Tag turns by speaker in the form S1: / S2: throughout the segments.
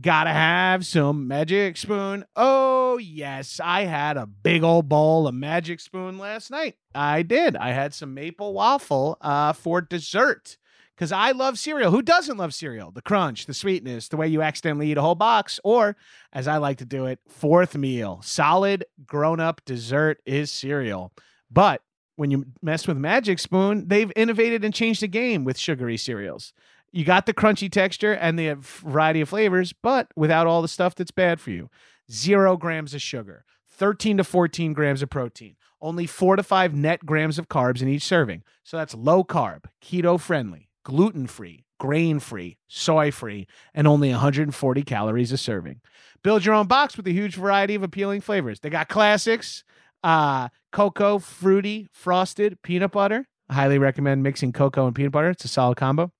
S1: Gotta have some magic spoon. Oh, yes. I had a big old bowl of magic spoon last night. I did. I had some maple waffle uh, for dessert because I love cereal. Who doesn't love cereal? The crunch, the sweetness, the way you accidentally eat a whole box, or as I like to do it, fourth meal. Solid grown up dessert is cereal. But when you mess with Magic Spoon, they've innovated and changed the game with sugary cereals. You got the crunchy texture and the variety of flavors, but without all the stuff that's bad for you. Zero grams of sugar, 13 to 14 grams of protein, only four to five net grams of carbs in each serving. So that's low carb, keto friendly, gluten free, grain free, soy free, and only 140 calories a serving. Build your own box with a huge variety of appealing flavors. They got classics, uh, cocoa, fruity, frosted, peanut butter. I highly recommend mixing cocoa and peanut butter. It's a solid combo.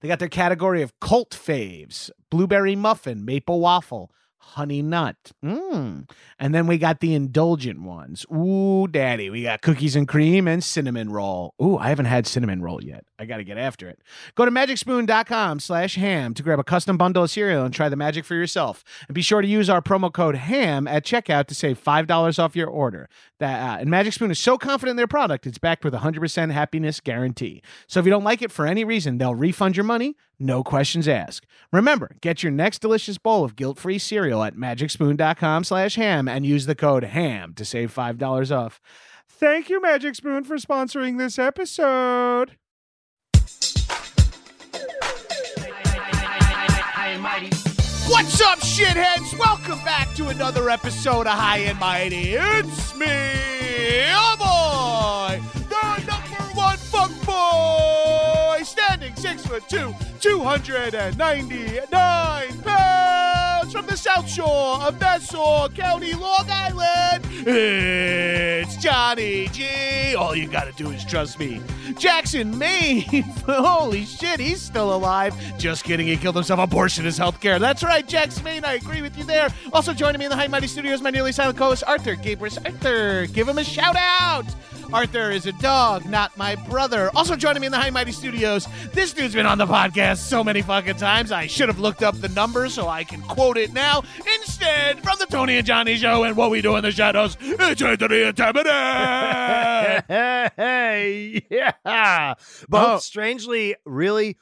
S1: They got their category of cult faves blueberry muffin, maple waffle, honey nut. Mm. And then we got the indulgent ones. Ooh, daddy. We got cookies and cream and cinnamon roll. Ooh, I haven't had cinnamon roll yet. I got to get after it. Go to magicspoon.com slash ham to grab a custom bundle of cereal and try the magic for yourself. And be sure to use our promo code HAM at checkout to save $5 off your order. That uh, And Magic Spoon is so confident in their product, it's backed with a 100% happiness guarantee. So if you don't like it for any reason, they'll refund your money, no questions asked. Remember, get your next delicious bowl of guilt-free cereal at magicspoon.com slash ham and use the code HAM to save $5 off. Thank you, Magic Spoon, for sponsoring this episode. What's up, shitheads? Welcome back to another episode of High and Mighty. It's me, oh boy, six foot two, 299 pounds from the South Shore of Nassau County, Long Island. It's Johnny G. All you gotta do is trust me. Jackson, Maine. Holy shit, he's still alive. Just kidding, he killed himself. Abortion is healthcare. That's right, Jackson, Maine. I agree with you there. Also joining me in the High Mighty Studios, my nearly silent co-host Arthur Gabriel. Arthur, give him a shout out. Arthur is a dog, not my brother. Also joining me in the High Mighty Studios, this dude's been on the podcast so many fucking times. I should have looked up the number so I can quote it now. Instead, from the Tony and Johnny Show and What We Do in the Shadows, it's Anthony and Tamanay.
S2: hey, yeah. Both
S1: Oh.
S2: strangely, really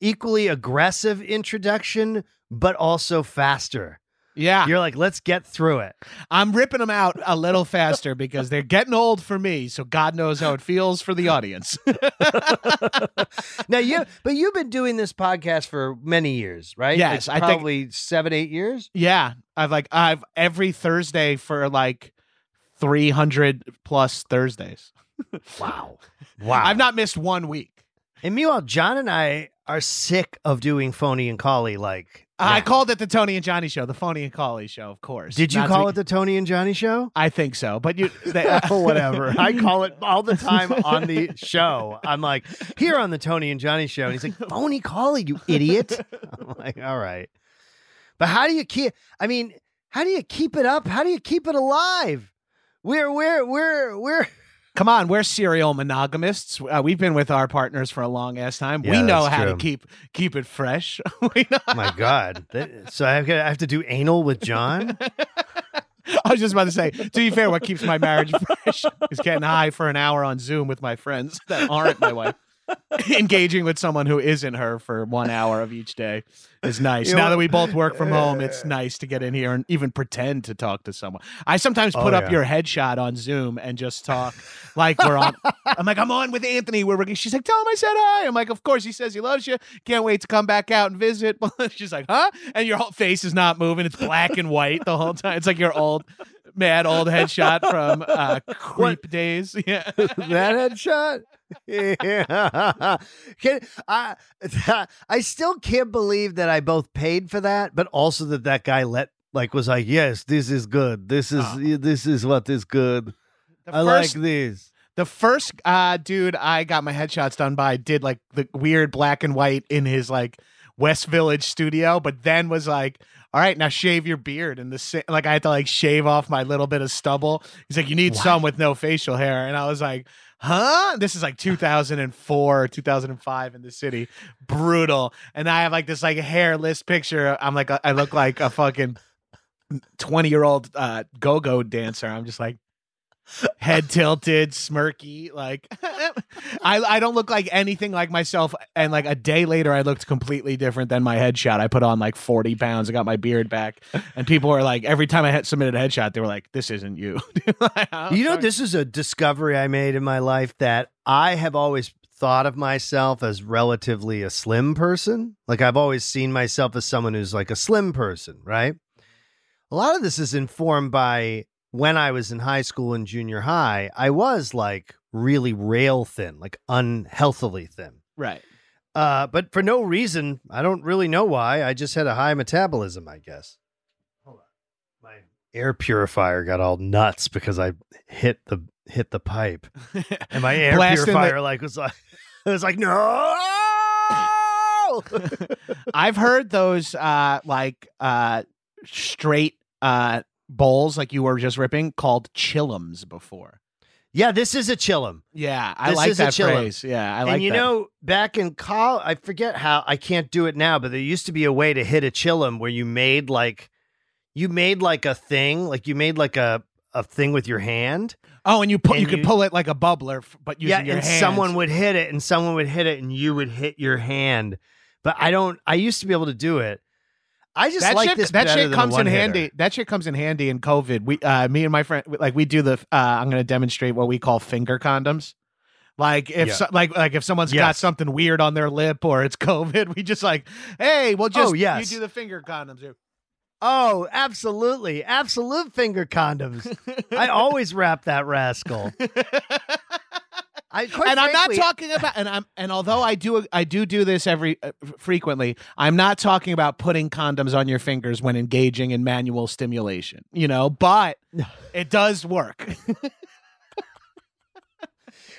S2: equally aggressive introduction, but also faster.
S1: yeah,
S2: You're like, let's get through it.
S1: I'm ripping them out a little faster because they're getting old for me. So God knows how it feels for the audience.
S2: now you, but you've been doing this podcast for many years, right?
S1: Yes,
S2: Like
S1: I think-
S2: probably seven, eight years.
S1: yeah, I've like I've every Thursday for like 300 plus Thursdays.
S2: Wow, wow.
S1: I've not missed one week.
S2: And meanwhile, John and I are sick of doing phony and collie. Like,
S1: I called it the Tony and Johnny show, the Phony and Collie show, of course.
S2: Did you
S1: Not
S2: call
S1: to-
S2: it the Tony and Johnny show?
S1: I think so, but you they,
S2: oh, whatever. I call it all the time on the show. I'm like, here on the Tony and Johnny show. And he's like, phony collie, you idiot. I'm like, all right. But how do you keep? I mean, how do you keep it up? How do you keep it alive? We're we're we're we're.
S1: Come on, we're serial monogamists. Uh, we've been with our partners for a long ass time. we know how to keep keep it fresh. we know.
S2: My God! That- so I have, I have to do anal with John.
S1: I was just about to say, to be fair, what keeps my marriage fresh is getting high for an hour on Zoom with my friends that aren't my wife. Engaging with someone who isn't her for one hour of each day is nice.
S2: You know
S1: now
S2: what?
S1: that we both work from home, it's nice to get in here and even pretend to talk to someone. I sometimes put
S2: Oh,
S1: up
S2: yeah.
S1: your headshot on Zoom and just talk like we're on. I'm like, I'm on with Anthony. We're working. She's like, tell him I said hi. I'm like, of course. He says he loves you. Can't wait to come back out and visit. She's like, huh? And your whole face is not moving. It's black and white the whole time. It's like your old, mad old headshot from uh, creep days. Yeah.
S2: that headshot. Yeah. Can, I I still can't believe that I both paid for that, but also that that guy let like was like, yes, this is good. This is
S1: Oh.
S2: this is what is good.
S1: The
S2: I
S1: first,
S2: like this.
S1: the first uh, dude I got my headshots done by did like the weird black and white in his like West Village studio, but then was like, all right, now shave your beard. And the like, I had to like shave off my little bit of stubble. He's like, you need
S2: What?
S1: some with no facial hair. And I was like, huh? This is like 2004, 2005 in the city. Brutal. And I have like this like hairless picture. I'm like, I look like a fucking 20 year old uh, go go dancer. I'm just like, head tilted, smirky. Like I I don't look like anything like myself. And like a day later, I looked completely different than my headshot. I put on like forty pounds. I got my beard back, and people were like, every time I had submitted a headshot, they were like, "This isn't you." Oh,
S2: You know, this is a discovery I made in my life that I have always thought of myself as relatively a slim person. Like I've always seen myself as someone who's like a slim person, right? A lot of this is informed by when I was in high school and junior high, I was like really rail thin, like unhealthily thin.
S1: right.
S2: Uh, but for no reason, I don't really know why. I just had a high metabolism, I guess. Hold on. My air purifier got all nuts because I hit the hit the pipe. And my air
S1: Blasting the-
S2: purifier like was like it was like no
S1: I've heard those uh like uh straight uh bowls like you were just ripping called chillums before.
S2: Yeah, this is a chillum.
S1: Yeah, I
S2: This
S1: like that phrase. Yeah, I like
S2: and you
S1: that.
S2: know, back in college, I forget how I can't do it now, but there used to be a way to hit a chillum where you made like you made like a thing, like you made like a a thing with your hand.
S1: oh, and you pull, you
S2: and
S1: could
S2: you-
S1: pull it like a bubbler, but using
S2: yeah,
S1: your
S2: and
S1: hands.
S2: someone would hit it, and someone would hit it, and you would hit your hand. But I don't. I used to be able to do it. I just
S1: that
S2: like
S1: shit,
S2: this.
S1: that shit comes in
S2: one-hitter.
S1: handy. That shit comes in handy in COVID. We, uh, me and my friend, like we do the. Uh, I'm going to demonstrate what we call finger condoms. Like if
S2: Yeah.
S1: so, like like if someone's got something weird on their lip or it's COVID, we just like, hey, well, just
S2: Oh, yes.
S1: you do the finger condoms. Here.
S2: Oh, absolutely, absolute finger condoms. I always wrap that rascal. I
S1: and I'm not talking about and I'm and although I do I do do this every uh, frequently, I'm not talking about putting condoms on your fingers when engaging in manual stimulation, you know, but it does work.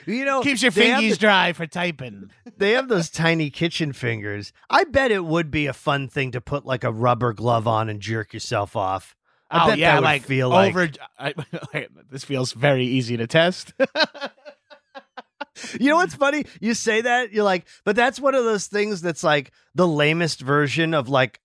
S2: You know,
S1: Keeps your
S2: they have
S1: fingies
S2: the-
S1: dry for typing.
S2: they have those tiny kitchen fingers. I bet it would be a fun thing to put like a rubber glove on and jerk yourself off. I
S1: oh
S2: bet
S1: yeah,
S2: that would
S1: like
S2: feel like-
S1: over. I, this feels very easy to test.
S2: You know what's funny? You say that you're like, but that's one of those things that's like the lamest version of like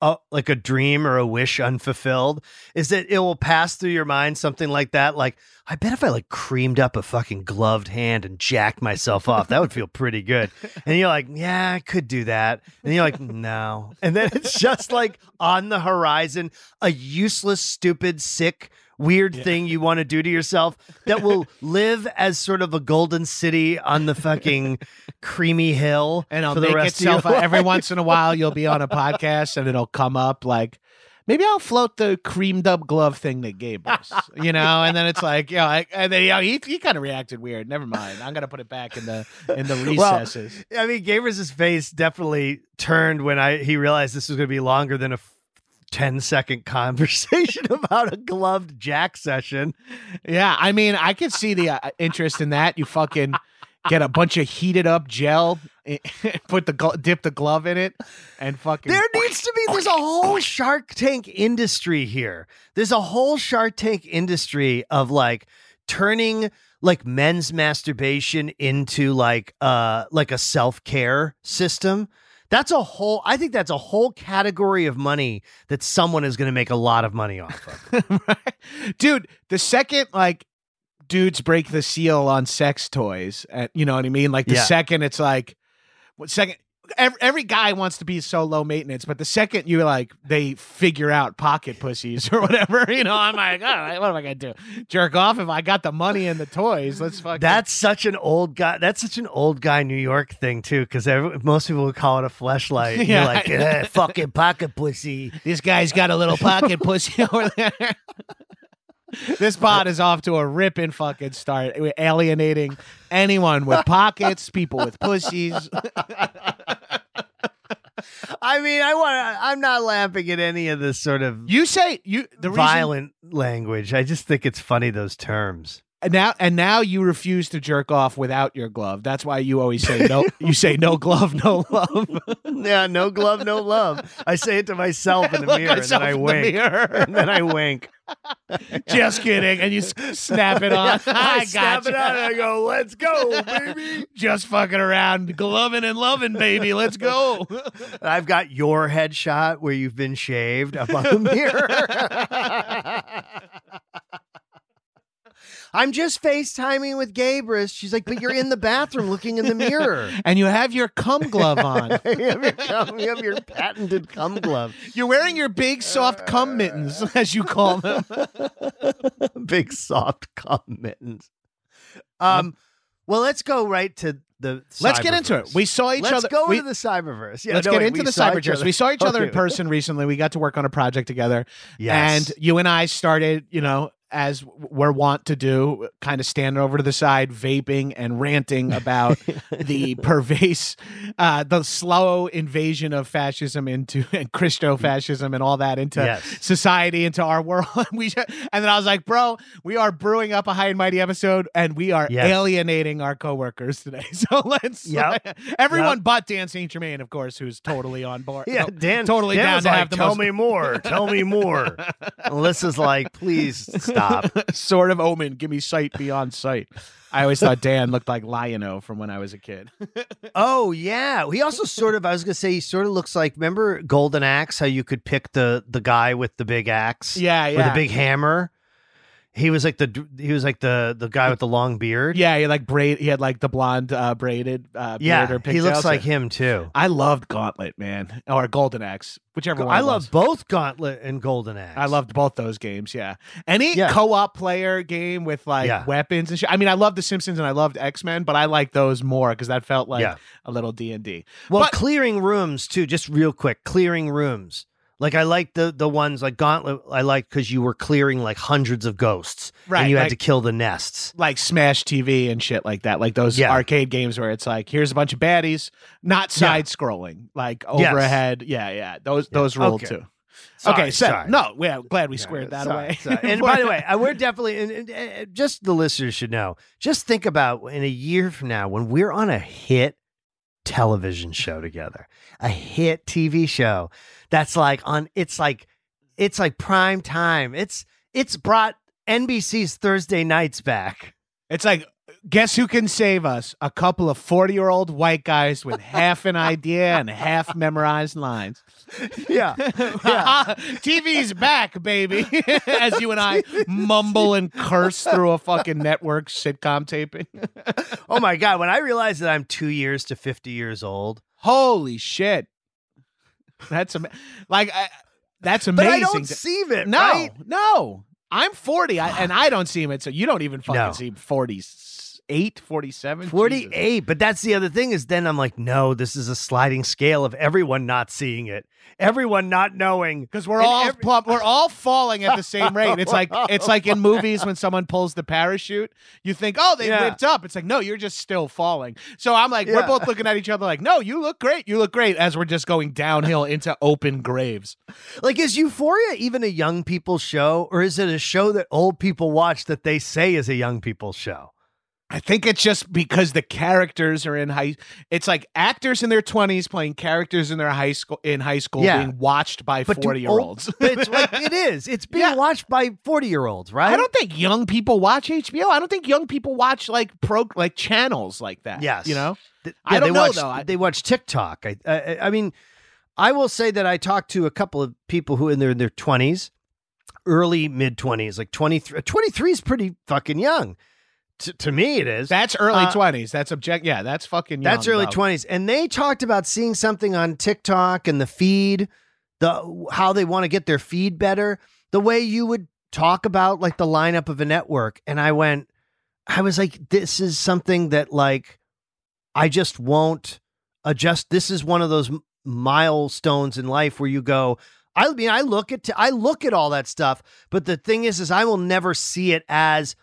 S2: a like a dream or a wish unfulfilled. Is that it will pass through your mind something like that? Like, I bet if I like creamed up a fucking gloved hand and jacked myself off, that would feel pretty good. And you're like, yeah, I could do that. And you're like, no. And then it's just like on the horizon, a useless, stupid, sick. Weird
S1: Yeah.
S2: thing you want to do to yourself that will live as sort of a golden city on the fucking creamy hill
S1: and
S2: for the
S1: make
S2: rest of your
S1: itself uh, every once in a while. You'll be on a podcast and it'll come up like. Maybe I'll float the creamed up glove thing that gave us, you know, and then it's like, you know, and then you know, he, he kind of reacted weird. Never mind, I'm gonna put it back in the in the
S2: Well,
S1: recesses.
S2: I mean, Gabrus' face definitely turned when I he realized this was to be longer than a 10 second conversation about a gloved jack session.
S1: Yeah, I mean, I could see the uh, interest in that. You fucking get a bunch of heated up gel put the glo- dip the glove in it, and fucking.
S2: There needs to be. There's a whole Shark Tank industry here. There's a whole Shark Tank industry of like turning like men's masturbation into like uh like a self-care system. That's a whole I think that's a whole category of money that someone is going to make a lot of money off of. right?
S1: dude. The second like dudes break the seal on sex toys, and you know what I mean. Like the
S2: Yeah.
S1: second it's like, what second. Every, every guy wants to be so low maintenance, but the second you like they figure out pocket pussies or whatever, you know, I'm like, all right, what am I gonna do? Jerk off if I got the money and the toys? Let's fucking.
S2: That's such an old guy. That's such an old guy New York thing too, because most people would call it a fleshlight.
S1: Yeah,
S2: You're like, eh, fucking pocket pussy.
S1: this guy's got a little pocket pussy over there. this pod is off to a ripping fucking start. We're alienating anyone with pockets, people with pussies.
S2: I mean, I want. I'm not laughing at any of this sort of
S1: You say you the reason
S2: violent language. I just think it's funny those terms.
S1: And now and now you refuse to jerk off without your glove. That's why you always say no. you say no glove, no love.
S2: yeah, no glove, no love. I say it to myself in the mirror, and then I
S1: in the
S2: wink.
S1: mirror.
S2: and then I wink.
S1: Just kidding, and you snap it on.
S2: Yeah, I,
S1: I
S2: snap
S1: got
S2: it and I go, "Let's go, baby."
S1: Just fucking around, gloving and loving, baby. Let's go.
S2: I've got your headshot where you've been shaved up on the mirror. I'm just FaceTiming with Gabrus. She's like, but you're in the bathroom looking in the mirror.
S1: and you have your cum glove on.
S2: you, have your cum, you have your patented cum glove.
S1: You're wearing your big soft cum mittens, as you call them.
S2: Big soft cum mittens. Um, well, let's go right to the.
S1: Let's get into it.
S2: cyberverse.
S1: We saw each other.
S2: Let's
S1: other.
S2: go
S1: we-
S2: into the cyberverse. Yeah,
S1: let's
S2: no,
S1: get
S2: wait,
S1: into
S2: we
S1: the
S2: saw each
S1: cyberverse.
S2: other-
S1: We saw each other in
S2: Okay.
S1: person recently. We got to work on a project together,
S2: Yes.
S1: and you and I started. You know, as we're wont to do, kind of standing over to the side, vaping and ranting about the pervasive, uh, the slow invasion of fascism into and Christo-fascism and all that into
S2: Yes.
S1: society, into our world. we ju- and then I was like, bro, we are brewing up a high and mighty episode, and we are
S2: Yes.
S1: alienating our coworkers today. So let's,
S2: Yep.
S1: everyone but Dan St. Germain, of course, who's totally on board.
S2: Yeah, Dan
S1: totally
S2: Dan
S1: down to
S2: like,
S1: have the
S2: Tell
S1: most-
S2: me more. Tell me more. Alyssa's like, please stop.
S1: Sort of omen. Give me sight beyond sight. I always thought Dan looked like Lion-O from when I was a kid.
S2: Oh yeah, he also sort of. I was gonna say he sort of looks like. Remember Golden Axe? How you could pick the the guy with the big axe,
S1: yeah, yeah.
S2: the big hammer. He was like the he was like the the guy with the long beard.
S1: yeah, he like braid. He had like the blonde uh, braided uh,
S2: yeah.
S1: beard or
S2: He looks like him too.
S1: I loved Gauntlet, man, or Golden Axe, whichever one.
S2: I love both Gauntlet and Golden Axe.
S1: I loved both those games. Yeah, any
S2: Yeah.
S1: co-op player game with like
S2: Yeah.
S1: weapons and shit. I mean, I loved The Simpsons and I loved X Men, but I like those more because that felt like
S2: Yeah.
S1: a little D and D.
S2: Well,
S1: But-
S2: clearing rooms too. Just real quick, clearing rooms. Like I like the the ones like Gauntlet. I like because you were clearing like hundreds of ghosts,
S1: Right,
S2: And you had
S1: like-
S2: to kill the nests.
S1: Like Smash TV and shit like that, like those
S2: Yeah.
S1: arcade games where it's like, here's a bunch of baddies, not side scrolling, like
S2: Yes.
S1: overhead. Yeah, yeah, those
S2: Yeah.
S1: those rule
S2: Okay.
S1: too.
S2: Sorry,
S1: okay, so
S2: sorry.
S1: no, yeah, glad we
S2: Yeah,
S1: squared that
S2: sorry,
S1: away.
S2: sorry. And by the way, we're definitely, and, and, uh, just the listeners should know, just think about in a year from now when we're on a hit television show together, a hit TV show that's like on, it's like, it's like prime time. It's, it's brought NBC's Thursday nights back.
S1: It's like, guess who can save us? A couple of 40 year old white guys with half an idea and half memorized lines.
S2: Yeah.
S1: TV's back, baby. As you and I mumble and curse through a fucking network sitcom taping.
S2: oh my God. When I realized that I'm two years to 50 years old,
S1: Holy shit. That's am- like I, that's
S2: but
S1: amazing.
S2: I don't
S1: to-
S2: see it.
S1: no,
S2: right?
S1: no. I'm 40 I, and I don't see him. So you don't even fucking
S2: No.
S1: see 48, 47.
S2: 48 but that's the other thing is then i'm like no this is a sliding scale of everyone not seeing it everyone not knowing
S1: Because we're
S2: And
S1: all
S2: every-
S1: plump, we're all falling at the same rate. It's like it's like in movies when someone pulls the parachute, you think, oh, they
S2: Yeah.
S1: whipped up. It's like, no, you're just still falling. So I'm like, we're both looking at each other like, no, you look great, you look great, as we're just going downhill into open graves.
S2: like is euphoria even a young people show or is it a show that old people watch that they say is a young people show
S1: I think it's just because the characters are in high. It's like actors in their twenties playing characters in their high school in high school
S2: Yeah.
S1: being watched by
S2: But
S1: forty year olds.
S2: It's like it is. It's being
S1: Yeah.
S2: watched by forty year olds, right?
S1: I don't think young people watch HBO. I don't think young people watch like pro like channels like that.
S2: Yes.
S1: you know.
S2: Th-
S1: I don't
S2: they
S1: know,
S2: watch,
S1: though. I-
S2: they watch TikTok. I, I, I mean, I will say that I talked to a couple of people who in their in their twenties, early mid twenties, like 23, 23 is pretty fucking young. To, to me, it is.
S1: That's early
S2: Uh,
S1: twenties. that's object. Yeah, that's fucking. Young,
S2: That's early twenties, and they talked about seeing something on TikTok and the feed, the how they want to get their feed better, the way you would talk about like the lineup of a network. And I went, I was like, this is something that like I just won't adjust. This is one of those milestones in life where you go. I mean, I look at I look at all that stuff, but the thing is, is I will never see it as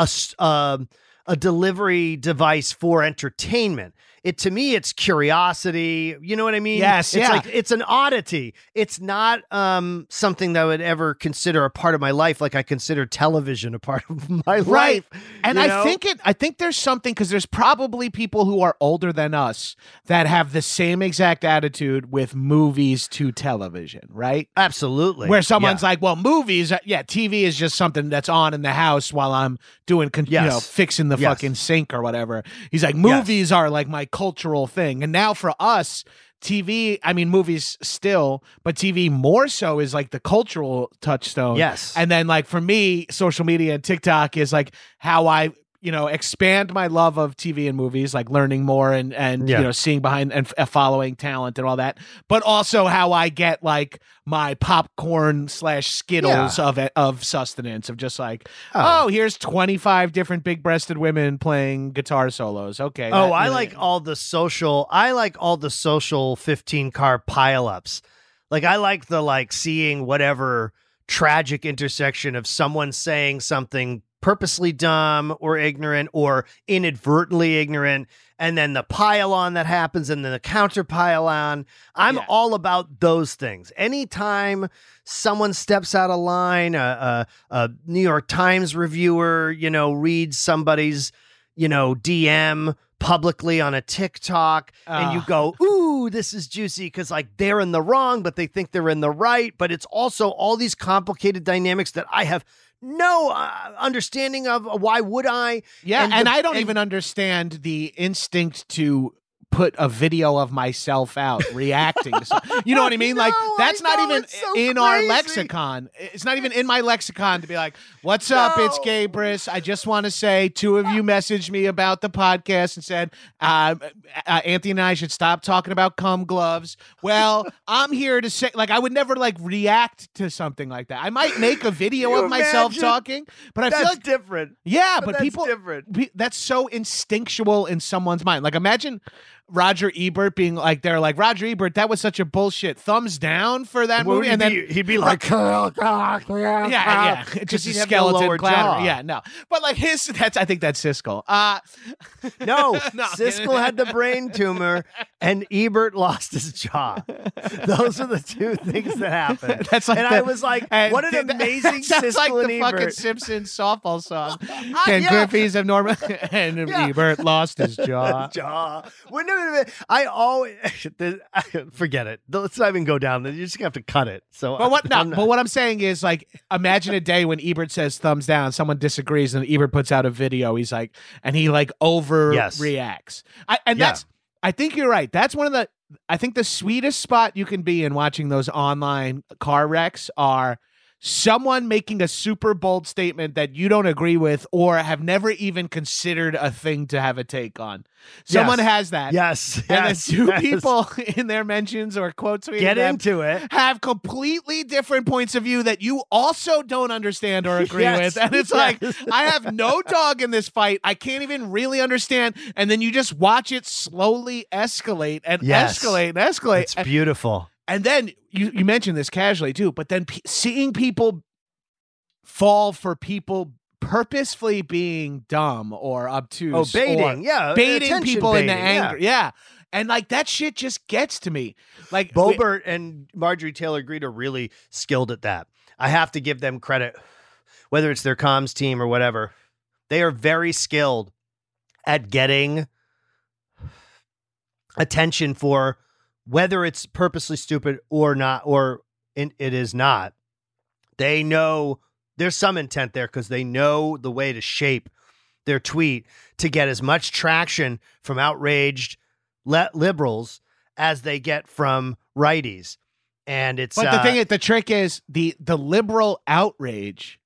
S2: a um, a delivery device for entertainment. It to me, it's curiosity. You know what I mean?
S1: Yes,
S2: it's
S1: yeah.
S2: like it's an oddity. It's not um, something that I would ever consider a part of my life, like I consider television a part of my
S1: Right.
S2: life.
S1: And I
S2: know?
S1: think it I think there's something because there's probably people who are older than us that have the same exact attitude with movies to television, right?
S2: absolutely
S1: Where someone's
S2: Yeah.
S1: like, "Well, movies, uh, yeah, TV is just something that's on in the house while I'm doing, con- you know, fixing the
S2: Yes.
S1: fucking sink or whatever." He's like, "Movies are like my cultural thing," and now for us. TV, I mean, movies still, but TV more so is like the cultural touchstone.
S2: yes,
S1: And then like for me, social media and TikTok is like how I, you know, expand my love of TV and movies, like learning more and and
S2: Yeah.
S1: you know, seeing behind and f- following talent and all that. But also how I get like my popcorn slash skittles of of sustenance of just like, oh, oh here's twenty five different big breasted women playing guitar solos. Okay.
S2: Oh, I like all the social. I like all the social fifteen car pileups. Like I like the like seeing whatever tragic intersection of someone saying something purposely dumb or ignorant or inadvertently ignorant, and then the pile on that happens, and then the counter pile on. I'm
S1: Yeah.
S2: all about those things. Anytime someone steps out of line, a, a, a New York Times reviewer, you know, reads somebody's you know, DM publicly on a TikTok and you go, ooh, this is juicy because like they're in the wrong, but they think they're in the right. But it's also all these complicated dynamics that I have no uh, understanding of. Why would I?
S1: Yeah,
S2: and
S1: and,
S2: the-
S1: I don't
S2: and-
S1: even understand the instinct to put a video of myself out reacting to. You know what I mean? like
S2: know,
S1: that's not even
S2: so
S1: in our lexicon. It's not even in my lexicon to be like, "What's up? It's Gabrus. I just want to say two of you messaged me about the podcast and said uh, uh, Anthony and I should stop talking about cum gloves." Well, I'm here to say like I would never like react to something like that. I might make a video of myself
S2: imagine?
S1: talking, but I
S2: That's
S1: feel like
S2: different.
S1: yeah,
S2: But
S1: but,
S2: that's
S1: people
S2: different.
S1: pe- that's so instinctual in someone's mind. Like imagine Roger Ebert being like they're like Roger Ebert that was such a bullshit thumbs down for that
S2: Well,
S1: movie and then
S2: be, he'd be like,
S1: yeah yeah just a
S2: no
S1: skeleton clatter.
S2: jaw.
S1: Yeah, no. But like his that's I think that's Siskel. Uh
S2: No,
S1: No.
S2: Siskel had the brain tumor and Ebert lost his jaw. Those are the two things that happened.
S1: That's like
S2: and
S1: the-
S2: I was like, what an
S1: th- that
S2: amazing Siskel
S1: like
S2: and
S1: the fucking Simpsons softball song. Ken
S2: yeah.
S1: Griffey's of Norman and
S2: Yeah.
S1: Ebert lost his jaw.
S2: jaw. Wouldn't I always forget it. Let's not even go down. there. You're just gonna have to cut it. So,
S1: But what? No,
S2: I'm not-
S1: but what I'm saying is, like, imagine a day when Ebert says thumbs down, someone disagrees, and Ebert puts out a video. He's like, and he like overreacts. I, and
S2: Yeah.
S1: that's, I think you're right. That's one of the, I think the sweetest spot you can be in watching those online car wrecks are someone making a super bold statement that you don't agree with or have never even considered a thing to have a take on. Someone
S2: Yes.
S1: has that.
S2: yes,
S1: And then
S2: yes,
S1: two
S2: yes.
S1: people in their mentions or quotes we
S2: get into it.
S1: have completely different points of view that you also don't understand or agree with. And it's like. I have no dog in this fight. I can't even really understand. And then you just watch it slowly escalate and escalate and escalate.
S2: It's beautiful.
S1: And then you, you mentioned this casually too, but then pe seeing people fall for people purposefully being dumb or obtuse
S2: Oh, baiting, yeah,
S1: baiting people into
S2: baiting, yeah.
S1: anger. Yeah. And like that shit just gets to me. Like we-
S2: Boebert and Marjorie Taylor Greene are really skilled at that. I have to give them credit, whether it's their comms team or whatever. They are very skilled at getting attention for whether it's purposely stupid or not, or it is not. They know there's some intent there because they know the way to shape their tweet to get as much traction from outraged le- liberals as they get from righties. And it's
S1: But the
S2: uh,
S1: thing is, the trick is the the liberal outrage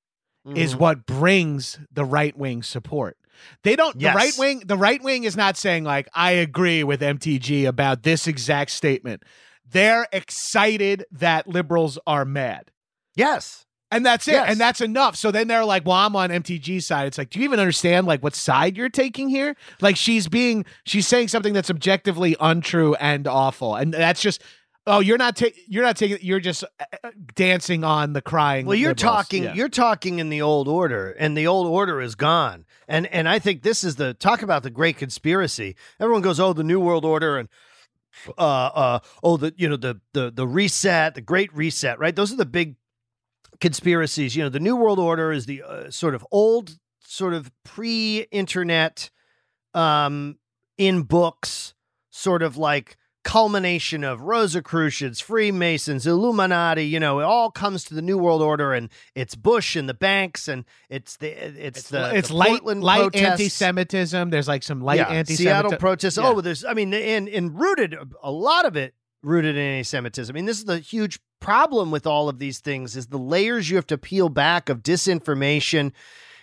S1: is
S2: mhm.
S1: what brings the right wing support. They don't.
S2: Yes.
S1: The right wing. The right wing is not saying like I agree with MTG about this exact statement. They're excited that liberals are mad.
S2: yes.
S1: And that's it.
S2: Yes.
S1: And that's enough. So then they're like, well, I'm on MTG's side. It's like, do you even understand like what side you're taking here? Like she's being she's saying something that's objectively untrue and awful. And that's just oh, you're not taking you're not taking you're just uh, uh, dancing on the crying.
S2: Well, you're
S1: liberals.
S2: talking
S1: Yeah.
S2: you're talking in the old order, and the old order is gone. And and I think this is the talk about the great conspiracy. Everyone goes, "Oh, the new world order," and uh, uh, oh, the you know the the the reset, the great reset, right? Those are the big conspiracies. You know, the new world order is the uh, sort of old, sort of pre-internet, um, in books, sort of like culmination of Rosicrucians, Freemasons, Illuminati, you know, it all comes to the New World Order and it's Bush and the banks and it's the it's,
S1: It's,
S2: the
S1: it's
S2: the
S1: light
S2: Portland
S1: light
S2: protests.
S1: anti-Semitism. There's like some light
S2: yeah,
S1: anti-Semitism.
S2: Seattle protests.
S1: Oh, yeah.
S2: Oh, there's I mean and and rooted a lot of it rooted in anti-Semitism. I mean, this is the huge problem with all of these things is the layers you have to peel back of disinformation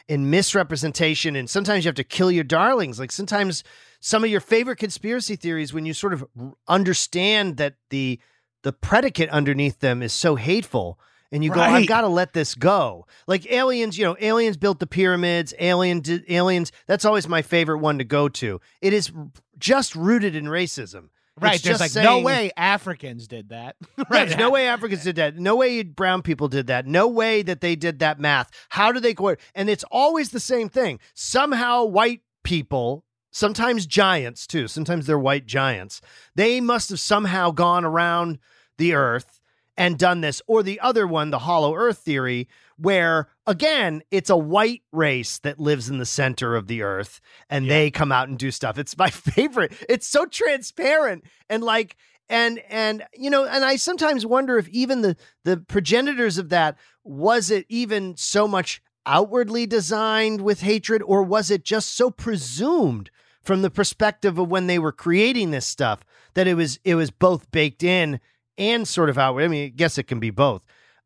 S2: and misrepresentation and sometimes you have to kill your darlings. Like sometimes some of your favorite conspiracy theories when you sort of understand that the the predicate underneath them is so hateful and you go I've got to let this go. Like aliens, you know, aliens built the pyramids, alien did, aliens, that's always my favorite one to go to. It is just rooted in racism.
S1: right.
S2: It's
S1: There's like no way Africans did that.
S2: Right.
S1: right.
S2: There's no way Africans did that. No way brown people did that. No way that they did that math. How do they go? And it's always the same thing. Somehow white people, sometimes giants too, sometimes they're white giants, they must have somehow gone around the earth and done this. Or the other one, the hollow earth theory, where again, it's a white race that lives in the center of the earth and they come out and do stuff. It's my favorite. It's so transparent and like and and you know and i sometimes wonder if even the the progenitors of that was it even so much outwardly designed with hatred or was it just so presumed from the perspective of when they were creating this stuff that it was it was both baked in and sort of outward i mean i guess it can be both.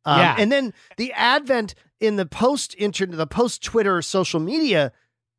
S2: Um,
S1: Yeah.
S2: and then the advent in the post internet the post twitter social media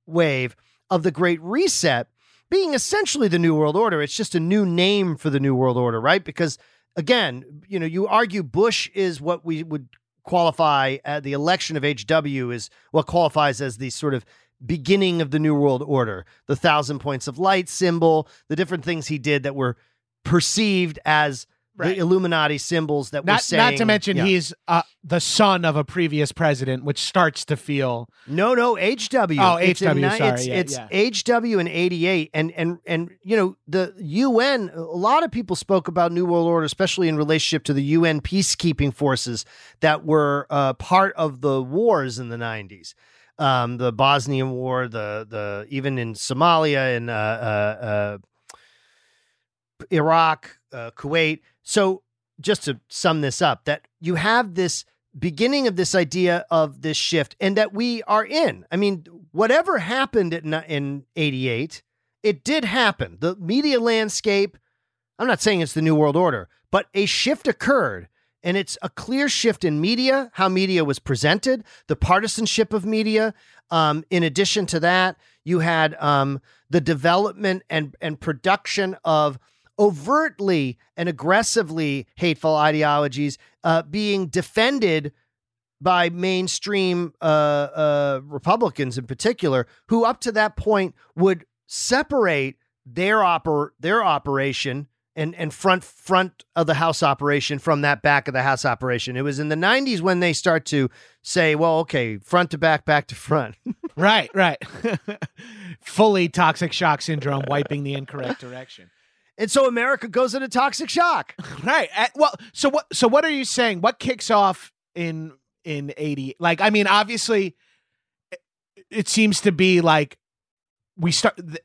S2: wave of the great reset being essentially the new world order. It's just a new name for the new world order right? Because again you know you argue bush is what we would qualify at the election of hw is what qualifies as the sort of beginning of the new world order the thousand points of light symbol the different things he did that were perceived as
S1: Right.
S2: the illuminati symbols that were
S1: Not,
S2: saying
S1: not to mention
S2: Yeah.
S1: he's uh, the son of a previous president, which starts to feel
S2: No, no, HW.
S1: Oh,
S2: It's
S1: HW,
S2: ni-
S1: sorry,
S2: It's,
S1: yeah,
S2: it's
S1: yeah.
S2: HW in 88. And, and, and, you know, the UN, a lot of people spoke about New World Order, especially in relationship to the UN peacekeeping forces that were uh, part of the wars in the 90s. Um, the Bosnian War, the, the, even in Somalia and, uh, uh, uh, Iraq, uh, Kuwait. So, just to sum this up, that you have this beginning of this idea of this shift and that we are in. I mean, whatever happened in, in 88, it did happen. The media landscape, I'm not saying it's the New World Order, but a shift occurred. And it's a clear shift in media, how media was presented, the partisanship of media. Um, in addition to that, you had um, the development and, and production of overtly and aggressively hateful ideologies uh, being defended by mainstream uh, uh, Republicans in particular, who up to that point would separate their oper- their operation and and front front of the house operation from that back of the house operation. It was in the 90s when they start to say, well, okay, front to back, back to front.
S1: right, right. Fully toxic shock syndrome, wiping the incorrect direction.
S2: and so America goes into toxic shock.
S1: Right. Uh, well, so what? So what are you saying? What kicks off in in eighty? Like, I mean, obviously, it, it seems to be like we start th-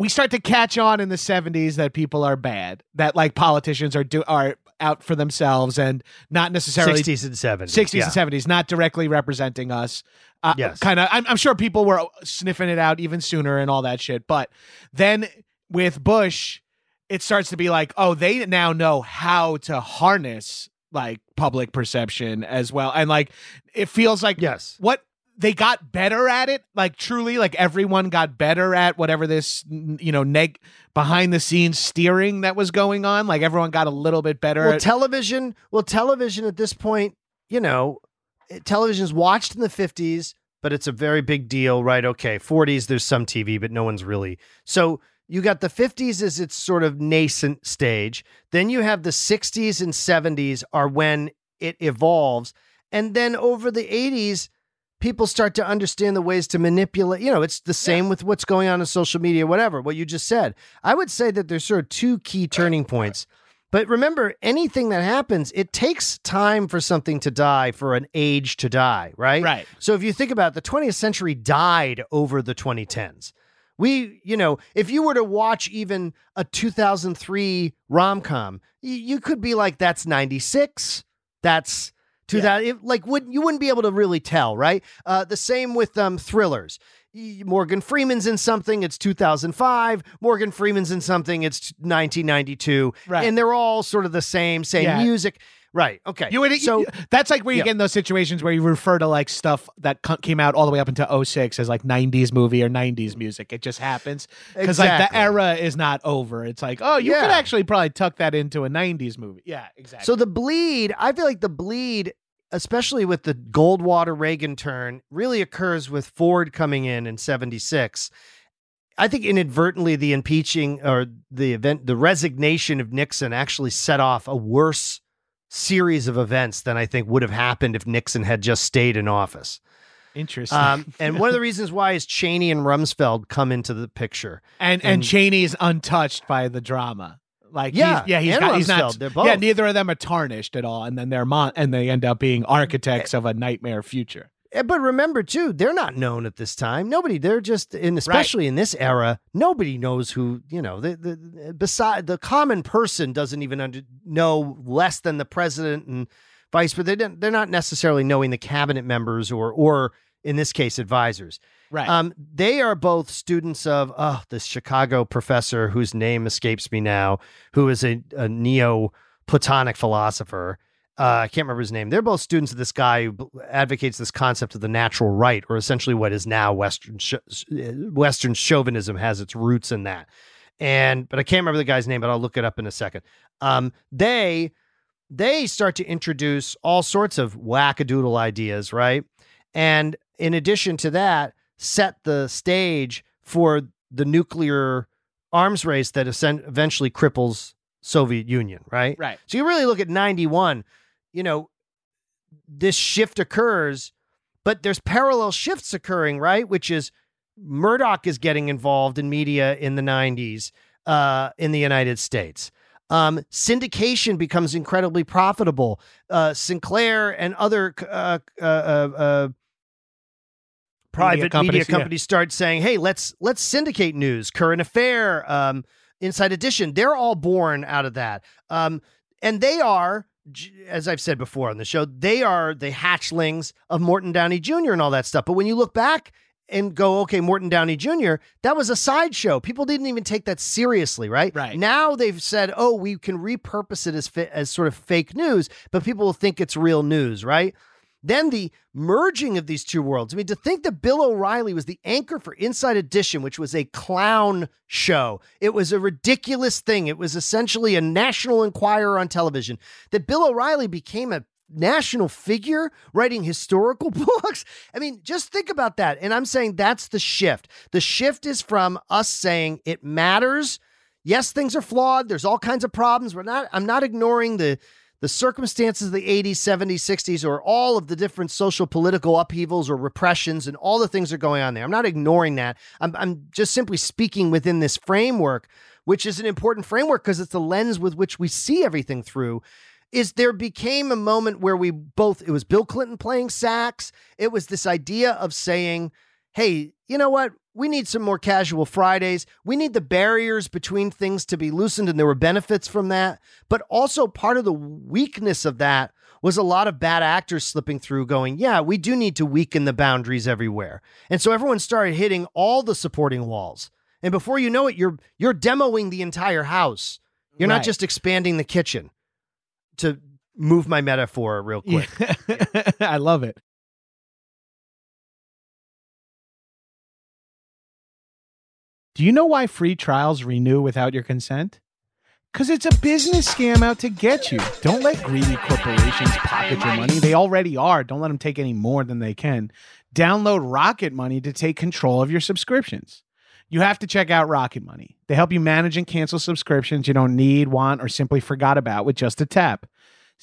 S1: we start to catch on in the 70s that people are bad that like politicians are do are out for themselves and not necessarily
S2: 60s and 70s.
S1: 60s
S2: yeah.
S1: and 70s not directly representing us uh,
S2: Yes.
S1: kind of I'm, I'm sure people were sniffing it out even sooner and all that shit but then with bush it starts to be like oh they now know how to harness like public perception as well and like it feels like
S2: Yes.
S1: what they got better at it like truly like everyone got better at whatever this you know neg behind the scenes steering that was going on like everyone got a little bit better
S2: Well,
S1: at
S2: television, well, television at this point, you know, eh, television's watched in the 50s, but it's a very big deal, right? Okay, 40s, there's some TV, but no one's really. So you got the 50s as its sort of nascent stage. Then you have the 60s and 70s are when it evolves. And then over the 80s, people start to understand the ways to manipulate. You know, it's the same with what's going on in social media, whatever, what you just said. I would say that there's sort of two key turning points. But remember, anything that happens, it takes time for something to die, for an age to die, right?
S1: right
S2: So if you think about it, the 20th century died over the 2010s. We, you know, if you were to watch even a 2003 rom com, you could be like, that's 96. That's 2000. It, like, wouldn't you wouldn't be able to really tell, right? Uh, the same with um, thrillers. Morgan Freeman's in something, it's 2005. Morgan Freeman's in something, it's 1992.
S1: Right.
S2: And they're all sort of the same, same
S1: Yeah.
S2: music. Right. Okay.
S1: You would,
S2: so
S1: you- that's like where you
S2: Yeah.
S1: get in those situations where you refer to like stuff that co- came out all the way up into 06 as like 90s movie or 90s music. It just happens because like the era is not over. It's like, oh, you
S2: Yeah.
S1: could actually probably tuck that into a 90s movie. Yeah, exactly.
S2: So the bleed, I feel like the bleed, especially with the Goldwater Reagan turn, really occurs with Ford coming in in 76. I think inadvertently the impeaching or the event, the resignation of Nixon actually set off a worse series of events than I think would have happened if Nixon had just stayed in office.
S1: Interesting.
S2: Um, and one of the reasons why is Cheney and Rumsfeld come into the picture.
S1: and and
S2: and-
S1: Cheney's untouched by the drama. Like
S2: Yeah,
S1: he's, yeah, he's got, he's not.
S2: they're both.
S1: Yeah, neither of them are tarnished at all, and then they're mon- and they end up being architects of a nightmare future.
S2: Eh, But remember too, they're not known at this time. Nobody, they're just in, especially in this era, nobody knows who you know. The the beside the common person doesn't even under, know less than the president and vice. But they don't, they're not necessarily knowing the cabinet members or or in this case advisors.
S1: Right.
S2: Um, they are both students of oh, this Chicago professor whose name escapes me now, who is a, a neo Platonic philosopher. Uh, I can't remember his name. They're both students of this guy who advocates this concept of the natural right, or essentially what is now Western sh- Western chauvinism has its roots in that. And but I can't remember the guy's name, but I'll look it up in a second. Um, they they start to introduce all sorts of wackadoodle ideas, right? And in addition to that, set the stage for the nuclear arms race that eventually cripples Soviet Union, right?
S1: right.
S2: So you really look at 91, you know, this shift occurs, but there's parallel shifts occurring, right? Which is Murdoch is getting involved in media in the 90s uh, in the United States. Um, syndication becomes incredibly profitable. Uh, Sinclair and other uh, uh, uh, uh, private media
S1: companies,
S2: companies,
S1: yeah.
S2: start saying, "Hey, let's let's syndicate news, current affair, um, Inside Edition." They're all born out of that, um, and they are, as I've said before on the show, they are the hatchlings of Morton Downey Jr. and all that stuff. But when you look back and go, okay, Morton Downey Jr., that was a sideshow. People didn't even take that seriously, right?
S1: Right.
S2: Now they've said, oh, we can repurpose it as fa- as sort of fake news, but people will think it's real news, right? Then the merging of these two worlds. I mean, to think that Bill O'Reilly was the anchor for Inside Edition, which was a clown show, it was a ridiculous thing. It was essentially a National Enquirer on television. That Bill O'Reilly became a national figure writing historical books. I mean, just think about that. And I'm saying that's the shift. The shift is from us saying it matters. Yes, things are flawed. There's all kinds of problems. We're not, I'm not ignoring the the circumstances of the 80s, 70s, 60s, or all of the different social political upheavals or repressions and all the things that are going on there. I'm not ignoring that. I'm, I'm just simply speaking within this framework, which is an important framework because it's the lens with which we see everything through. Is there became a moment where we both, it was Bill Clinton playing sax. It was this idea of saying, hey, you know what? We need some more casual Fridays. We need the barriers between things to be loosened, and there were benefits from that. But also, part of the weakness of that was a lot of bad actors slipping through, going, Yeah, we do need to weaken the boundaries everywhere. And so everyone started hitting all the supporting walls. And before you know it, you're you're demoing the entire house. You're not just expanding the kitchen. To move my metaphor real quick.
S1: I love it. Do you know why free trials renew without your consent? Because it's a business scam out to get you. Don't let greedy corporations pocket your money. They already are. Don't let them take any more than they can. Download Rocket Money to take control of your subscriptions. You have to check out Rocket Money. They help you manage and cancel subscriptions you don't need, want, or simply forgot about with just a tap.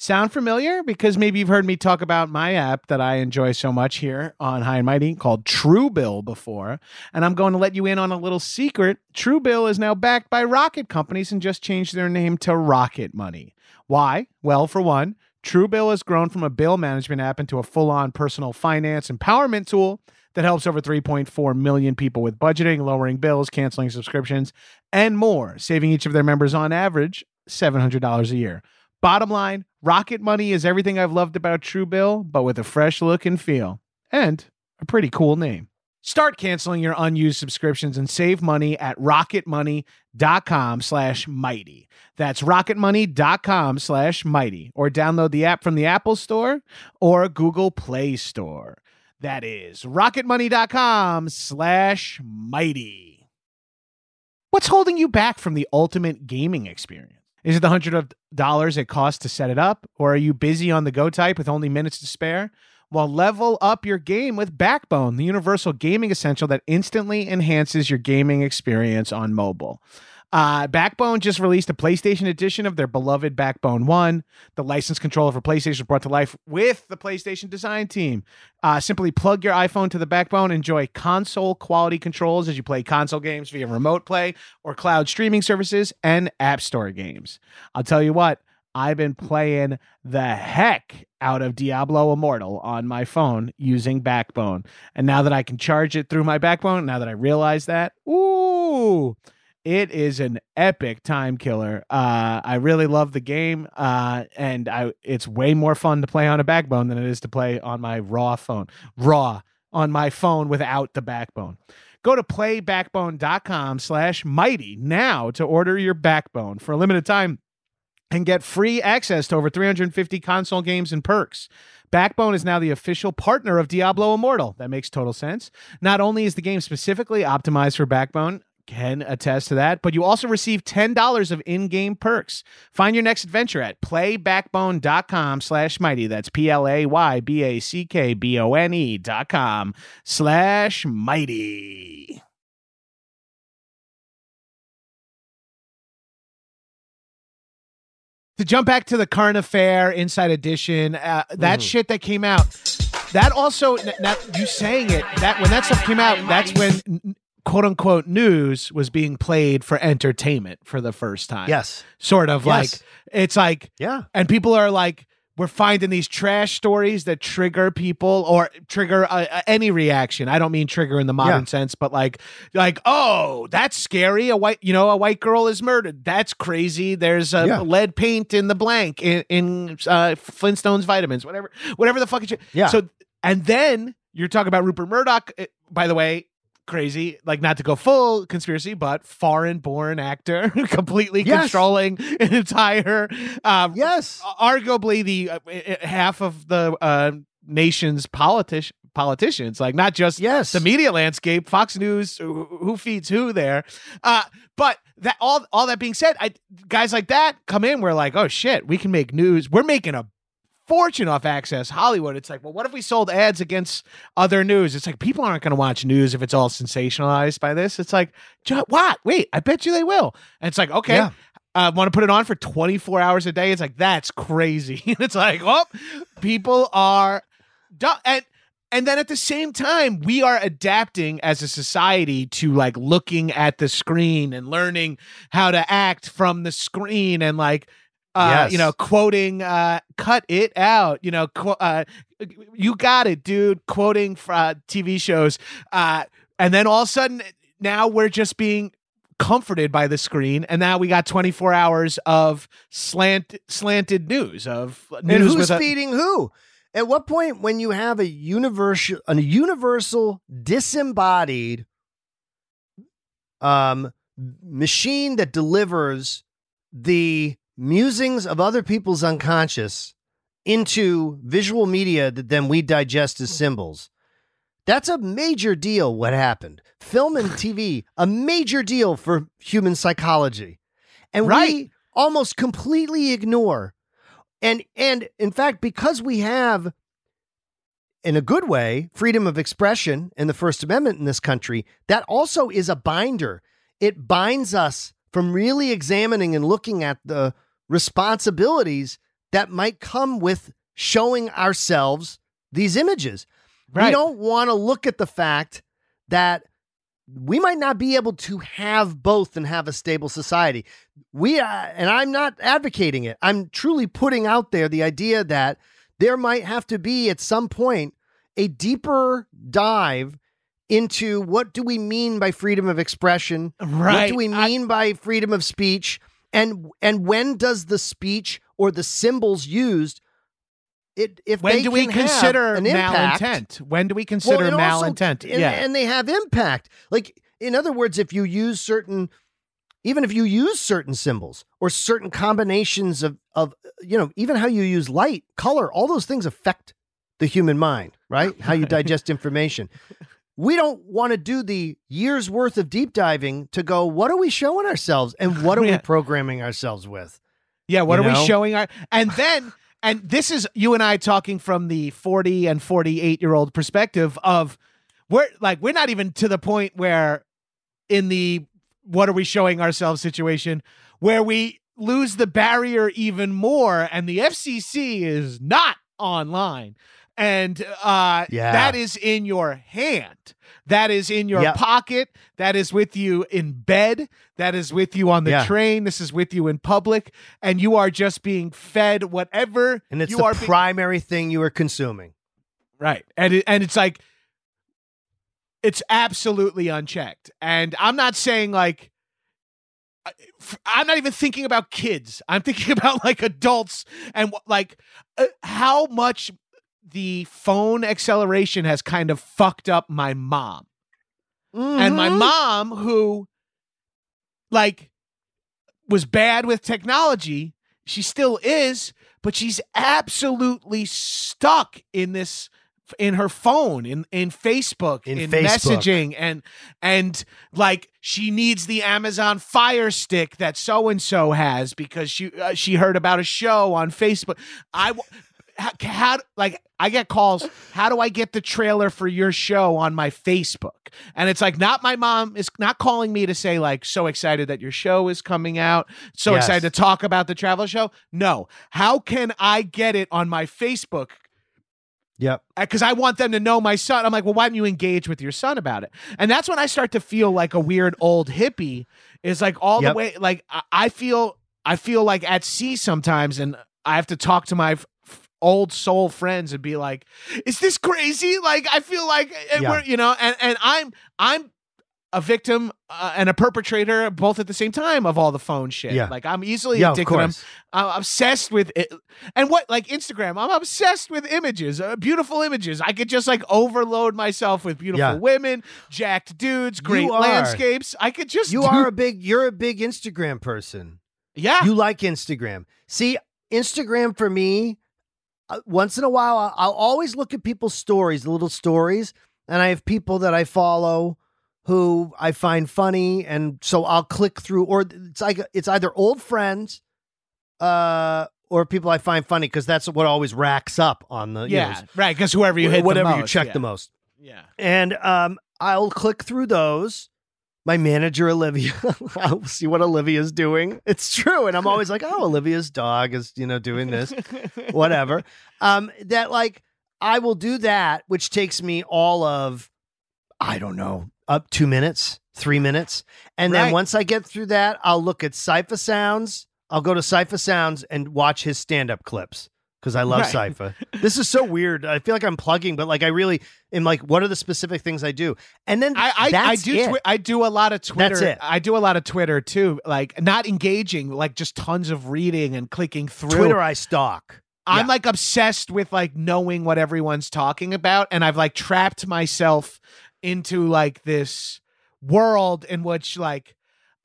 S1: Sound familiar? Because maybe you've heard me talk about my app that I enjoy so much here on High and Mighty called Truebill before. And I'm going to let you in on a little secret. Truebill is now backed by Rocket companies and just changed their name to Rocket Money. Why? Well, for one, Truebill has grown from a bill management app into a full on personal finance empowerment tool that helps over 3.4 million people with budgeting, lowering bills, canceling subscriptions, and more, saving each of their members on average $700 a year. Bottom line, Rocket Money is everything I've loved about Truebill, but with a fresh look and feel, and a pretty cool name. Start canceling your unused subscriptions and save money at rocketmoney.com slash mighty. That's rocketmoney.com slash mighty. Or download the app from the Apple Store or Google Play Store. That is rocketmoney.com slash mighty. What's holding you back from the ultimate gaming experience? Is it the hundred of dollars it costs to set it up? Or are you busy on the go type with only minutes to spare? Well, level up your game with Backbone, the universal gaming essential that instantly enhances your gaming experience on mobile. Uh, Backbone just released a PlayStation edition of their beloved Backbone 1. The license controller for PlayStation brought to life with the PlayStation design team. Uh, simply plug your iPhone to the Backbone, enjoy console quality controls as you play console games via remote play or cloud streaming services and App Store games. I'll tell you what, I've been playing the heck out of Diablo Immortal on my phone using Backbone. And now that I can charge it through my Backbone, now that I realize that, ooh, it is an epic time killer. Uh, I really love the game, uh, and I it's way more fun to play on a backbone than it is to play on my raw phone. Raw on my phone without the backbone. Go to playbackbone.com slash mighty now to order your backbone for a limited time and get free access to over 350 console games and perks. Backbone is now the official partner of Diablo Immortal. That makes total sense. Not only is the game specifically optimized for Backbone, can attest to that, but you also receive $10 of in-game perks. Find your next adventure at playbackbone.com slash mighty. That's P-L-A-Y-B-A-C-K-B-O-N-E dot com slash mighty. To jump back to the current affair inside edition, uh, that
S2: Mhm.
S1: shit that came out, that also, now you saying it, that when that stuff came out, that's when quote unquote news was being played for entertainment for the first time.
S2: Yes.
S1: Sort of like, it's like,
S2: Yeah.
S1: and people are like, we're finding these trash stories that trigger people or trigger uh, uh, any reaction. I don't mean trigger in the modern
S2: Yeah.
S1: sense, but like, like, oh, that's scary. A white, you know, a white girl is murdered. That's crazy. There's a
S2: Yeah.
S1: lead paint in the blank in, in uh, Flintstones vitamins, whatever, whatever the fuck. Is
S2: Yeah.
S1: So, and then you're talking about Rupert Murdoch. uh, By the way, crazy. Like not to go full conspiracy, but foreign-born actor, completely
S2: Yes.
S1: controlling an entire. Um,
S2: Yes.
S1: arguably the uh, half of the uh, nation's politic politicians like not just
S2: Yes.
S1: the media landscape fox news who, who feeds who there uh but that all all that being said i guys like that come in we're like oh shit we can make news we're making a fortune off access hollywood it's like well what if we sold ads against other news it's like people aren't going to watch news if it's all sensationalized by this it's like what wait i bet you they will and it's like okay
S2: Yeah.
S1: uh, want to put it on for 24 hours a day. It's like, that's crazy. it's like, oh, people are, and, and then at the same time, we are adapting as a society to like looking at the screen and learning how to act from the screen and like, uh,
S2: Yes.
S1: you know, quoting, uh, cut it out, you know, qu- uh, you got it, dude. Quoting from uh, TV shows, uh, and then all of a sudden, now we're just being comforted by the screen, and now we got 24 hours of slant slanted news of news
S2: and who's
S1: with a,
S2: feeding who? At what point, when you have a universal, a universal disembodied um, machine that delivers the musings of other people's unconscious into visual media that then we digest as hmm. symbols. That's a major deal, what happened. Film and TV, a major deal for human psychology. And
S1: Right.
S2: we almost completely ignore. And and in fact, because we have in a good way, freedom of expression in the First Amendment in this country, that also is a binder. It binds us from really examining and looking at the responsibilities that might come with showing ourselves these images. We don't want to look at the fact that we might not be able to have both and have a stable society. We uh, and I'm not advocating it. I'm truly putting out there the idea that there might have to be at some point a deeper dive into what do we mean by freedom of expression?
S1: right.
S2: What do we
S1: I-
S2: mean by freedom of speech? And and when does the speech or the symbols used it if
S1: when
S2: they
S1: do we
S2: can have
S1: consider
S2: an impact,
S1: malintent? When do we consider
S2: also-
S1: malintent?
S2: and,
S1: yeah.
S2: and they have impact. Like in other words, if you use certain, even if you use certain symbols or certain combinations of of you know even how you use light, color, all those things affect the human mind, right? How you digest information. We don't want to do the years worth of deep diving to go. What are we showing ourselves, and what are we programming ourselves with?
S1: Yeah, what
S2: You
S1: are
S2: know?
S1: we showing our and then and this is you and I talking from the 40 and 48 year old perspective of we're like we're not even to the point where in the what are we showing ourselves situation where we lose the barrier even more and the FCC is not online and uh
S2: Yeah.
S1: that is in your hand that is in your
S2: Yep.
S1: pocket that is with you in bed that is with you on the
S2: Yeah.
S1: train this is with you in public and you are just being fed whatever
S2: And it's
S1: you
S2: the
S1: are be-
S2: primary thing you are consuming.
S1: right and it, and it's like it's absolutely unchecked and i'm not saying like I'm not even thinking about kids i'm thinking about like adults and like uh, how much the phone acceleration has kind of fucked up my mom and my
S2: Mhm.
S1: mom who like was bad with technology she still is but she's absolutely stuck in this in her phone in in facebook
S2: In
S1: in,
S2: Facebook.
S1: messaging and and like she needs the amazon fire stick that so and so has because she uh, she heard about a show on facebook i how, how like I get calls. How do I get the trailer for your show on my Facebook? And it's like not my mom is not calling me to say like so excited that your show is coming out, so
S2: Yes.
S1: excited to talk about the travel show. No, how can I get it on my Facebook?
S2: Yep.
S1: Uh, because I want them to know my son. I'm like, well, why don't you engage with your son about it? And that's when I start to feel like a weird old hippie. Is like all
S2: Yep.
S1: the way. Like I- I feel, I feel like at sea sometimes, and I have to talk to my old soul friends and be like, "Is this crazy?" Like I feel like and
S2: Yeah.
S1: we're, you know, and and I'm I'm a victim uh, and a perpetrator both at the same time of all the phone shit.
S2: Yeah.
S1: Like I'm easily
S2: Yeah,
S1: addicted. I'm. I'm obsessed with it. And what like Instagram, I'm obsessed with images, uh, beautiful images. I could just like overload myself with beautiful
S2: Yeah.
S1: women, jacked dudes, great landscapes. I could just
S2: You
S1: do-
S2: are a big. You're a big Instagram person.
S1: yeah.
S2: You like Instagram. See, Instagram for me, once in a while, I'll, I'll always look at people's stories, little stories, and I have people that I follow who I find funny, and so I'll click through, or it's like it's either old friends, uh, or people I find funny because that's what always racks up on the you know,
S1: yeah, right. Because whoever you hit, the
S2: whatever you check
S1: yeah.
S2: the most.
S1: Yeah,
S2: And um, I'll click through those. My manager, Olivia, I'll see what Olivia's doing. It's true. And I'm always like, oh, Olivia's dog is, you know, doing this, whatever. Um, that like, I will do that, which takes me all of, I don't know, up two minutes, three minutes. And then once I get through that, I'll look at Cipha Sounds. I'll go to Cipha Sounds and watch his stand up clips because I love
S1: Right.
S2: Cipha. This is so weird. I feel like I'm plugging, but like I really am like, what are the specific things I do? And then
S1: I I, I do twi- I do a lot of Twitter.
S2: That's it.
S1: I do a lot of Twitter too. Like not engaging, like just tons of reading and clicking through.
S2: Twitter I stalk.
S1: I'm
S2: yeah.
S1: like obsessed with like knowing what everyone's talking about, and I've like trapped myself into like this world in which like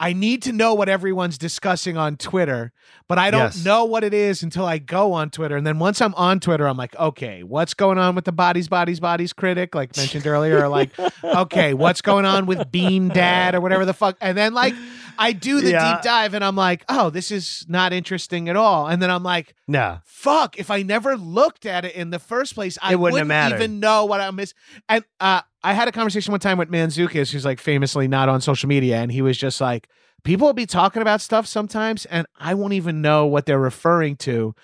S1: I need to know what everyone's discussing on Twitter, but I don't
S2: Yes.
S1: know what it is until I go on Twitter. And then once I'm on Twitter, I'm like, okay, what's going on with the bodies, bodies, bodies critic, like mentioned earlier? Or like, okay, what's going on with Bean Dad or whatever the fuck? And then like I do the
S2: Yeah.
S1: deep dive and I'm like, oh, this is not interesting at all. And then I'm like,
S2: No.
S1: fuck, if I never looked at it in the first place, I
S2: It wouldn't
S1: wouldn't even know what I miss. And uh, I had a conversation one time with Mantzoukas, who's like famously not on social media, and he was just like, people will be talking about stuff sometimes, and I won't even know what they're referring to.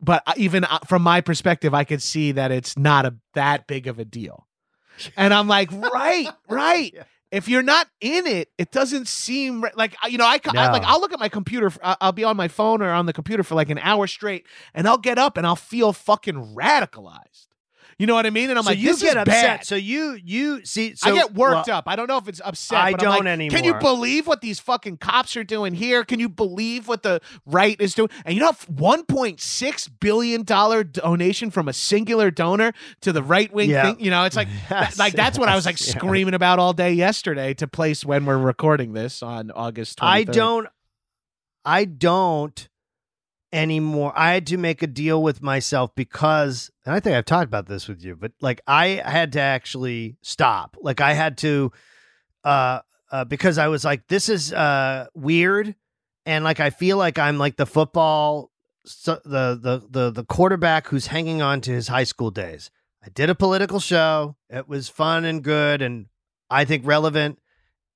S1: But even uh, from my perspective, I could see that it's not a that big of a deal. And I'm like, right, right.
S2: Yeah.
S1: If you're not in it, it doesn't seem like you know. I, ca- I
S2: No.
S1: like I'll look at my computer. I'll be on my phone or on the computer for like an hour straight, and I'll get up and I'll feel fucking radicalized. You know what I mean? And I'm
S2: so
S1: like,
S2: you get upset.
S1: bad.
S2: So you you see. So,
S1: I get worked
S2: well,
S1: up. I don't know if it's upset.
S2: I
S1: but I'm
S2: don't
S1: like, Can you believe what these fucking cops are doing here? Can you believe what the right is doing? And you know, one point six billion dollar donation from a singular donor to the right wing
S2: Yeah.
S1: thing. You know, it's like
S2: Yes,
S1: like that's what I was like
S2: yes,
S1: screaming about all day yesterday to place when we're recording this on August. 23rd.
S2: I don't. I don't anymore. I had to make a deal with myself because, and I think I've talked about this with you, but like I had to actually stop. Like I had to, uh, uh because I was like, this is uh weird, and like I feel like I'm like the football, so, the the the the quarterback who's hanging on to his high school days. I did a political show. It was fun and good, and I think relevant.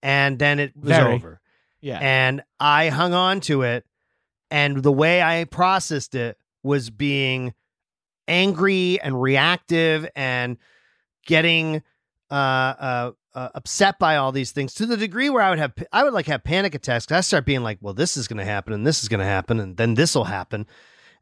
S2: And then it was
S1: Very.
S2: over
S1: Yeah.
S2: and I hung on to it. And the way I processed it was being angry and reactive and getting uh, uh, uh, upset by all these things to the degree where I would have I would like have panic attacks. I start being like, well, this is going to happen and this is going to happen and then this will happen.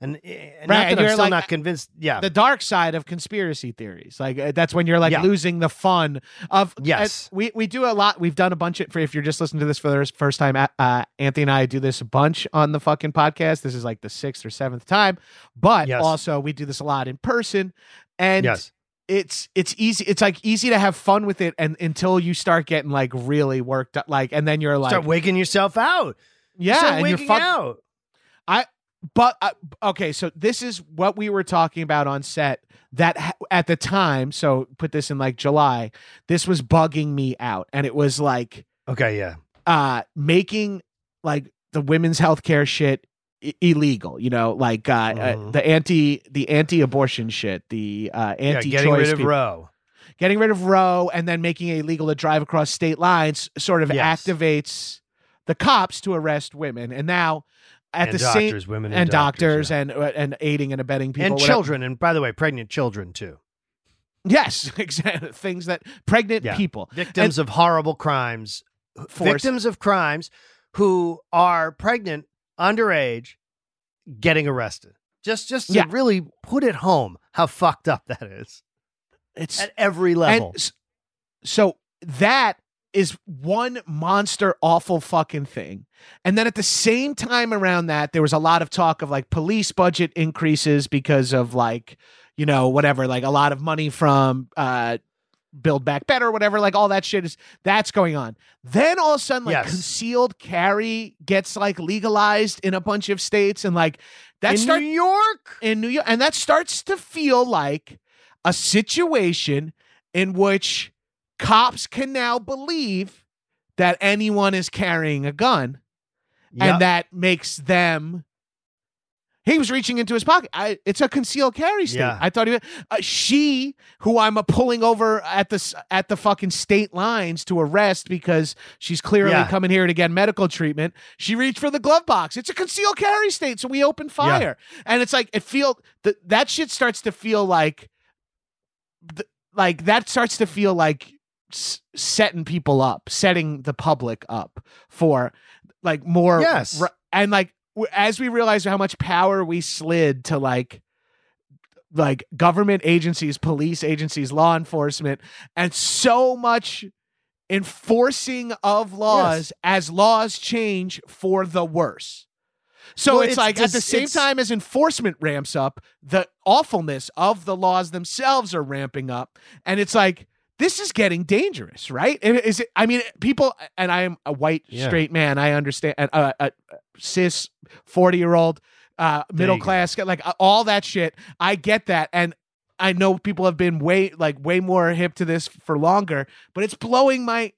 S2: And, eh, not
S1: Right, and
S2: I'm
S1: you're
S2: still
S1: like-
S2: not convinced. Yeah.
S1: the dark side of conspiracy theories. Like uh, that's when you're like
S2: Yeah.
S1: losing the fun of.
S2: Yes.
S1: uh, we we do a lot. We've done a bunch of. For if you're just listening to this for the first time, uh, uh, Anthony and I do this a bunch on the fucking podcast. This is like the sixth or seventh time, but
S2: Yes.
S1: also we do this a lot in person, and
S2: yes.
S1: it's it's easy. It's like easy to have fun with it, and until you start getting like really worked up, like, and then you're like,
S2: start waking yourself out.
S1: yeah,
S2: start
S1: and you're
S2: waking
S1: fuck-
S2: out.
S1: But uh, okay, so this is what we were talking about on set. That ha- at the time, so put this in like July. This was bugging me out, and it was like
S2: Okay. Yeah.
S1: uh making like the women's healthcare shit I- illegal. You know, like uh, uh
S2: Mhm.
S1: the anti the anti abortion shit, the uh
S2: Yeah.
S1: anti
S2: Getting rid of Roe.
S1: getting rid of Roe and then making it illegal to drive across state lines sort of
S2: Yes.
S1: activates the cops to arrest women, and now at
S2: and
S1: the same
S2: doctors, women,
S1: and doctors
S2: yeah.
S1: and uh, and aiding and abetting people
S2: and
S1: whatever.
S2: children, and by the way, pregnant children too.
S1: Yes, exactly. Things that pregnant
S2: Yeah.
S1: people.
S2: victims of horrible crimes,
S1: Forced-
S2: victims of crimes who are pregnant, underage, getting arrested. Just, just to
S1: Yeah.
S2: really put it home how fucked up that is
S1: It's
S2: at every level.
S1: and so that is one monster awful fucking thing. And then at the same time around that there was a lot of talk of like police budget increases because of like, you know, whatever, like a lot of money from uh Build Back Better, whatever, like all that shit is that's going on. Then all of a sudden, like
S2: Yes.
S1: concealed carry gets like legalized in a bunch of states, and like that
S2: in
S1: start
S2: New York,
S1: in New York, and that starts to feel like a situation in which cops can now believe that anyone is carrying a gun,
S2: Yep.
S1: and that makes them. He was reaching into his pocket. I, it's a concealed carry state.
S2: Yeah.
S1: I thought he, uh, she, who I'm uh, pulling over at the at the fucking state lines to arrest because she's clearly
S2: Yeah.
S1: coming here to get medical treatment. She reached for the glove box. It's a concealed carry state, so we open fire, and it's like it feel that that shit starts to feel like, th- like that starts to feel like setting people up, setting the public up for like more
S2: Yes.
S1: and like w- as we realize how much power we slid to like like government agencies, police agencies, law enforcement, and so much enforcing of laws as laws change for the worse. So
S2: Well,
S1: it's,
S2: it's
S1: like at the same time as enforcement ramps up, the awfulness of the laws themselves are ramping up. And it's like, this is getting dangerous, right? Is it? I mean, people, and I am a white
S2: Yeah.
S1: straight man. I understand, uh, uh, uh, cis forty year old, uh, middle class, like uh, all that shit. I get that, and I know people have been way like way more hip to this for longer, but it's blowing my.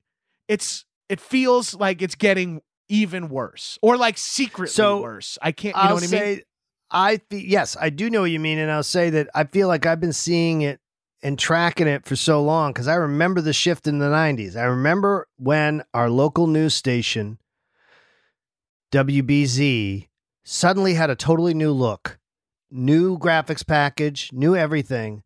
S1: It's it feels like it's getting even worse, or like secretly
S2: So,
S1: worse. I can't. You
S2: I'll
S1: know what I
S2: say,
S1: mean?
S2: I fe- yes, I do know what you mean, and I'll say that I feel like I've been seeing it and tracking it for so long because I remember the shift in the '90s. I remember when our local news station, WBZ, suddenly had a totally new look, new graphics package, new everything.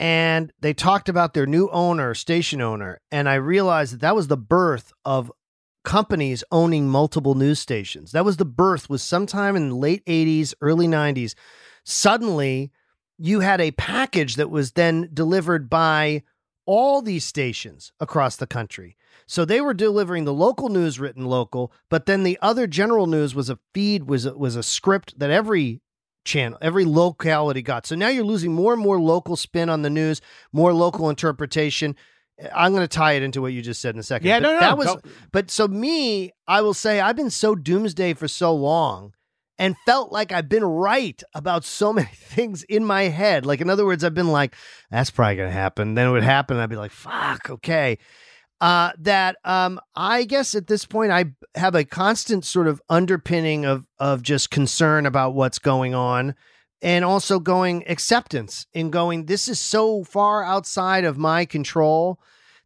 S2: And they talked about their new owner, station owner. And I realized that that was the birth of companies owning multiple news stations. That was the birth was sometime in the late 80s, early 90s. Suddenly, you had a package that was then delivered by all these stations across the country. So they were delivering the local news written local, but then the other general news was a feed was a, was a script that every channel, every locality got. So now you're losing more and more local spin on the news, more local interpretation. I'm going to tie it into what you just said in a second.
S1: Yeah,
S2: But
S1: no, no,
S2: that was but so me, I will say I've been so doomsday for so long and felt like I've been right about so many things in my head. Like in other words, I've been like, that's probably gonna happen. Then it would happen, I'd be like, fuck, okay. Uh, that um, I guess at this point I have a constant sort of underpinning of of just concern about what's going on, and also going acceptance in going. This is so far outside of my control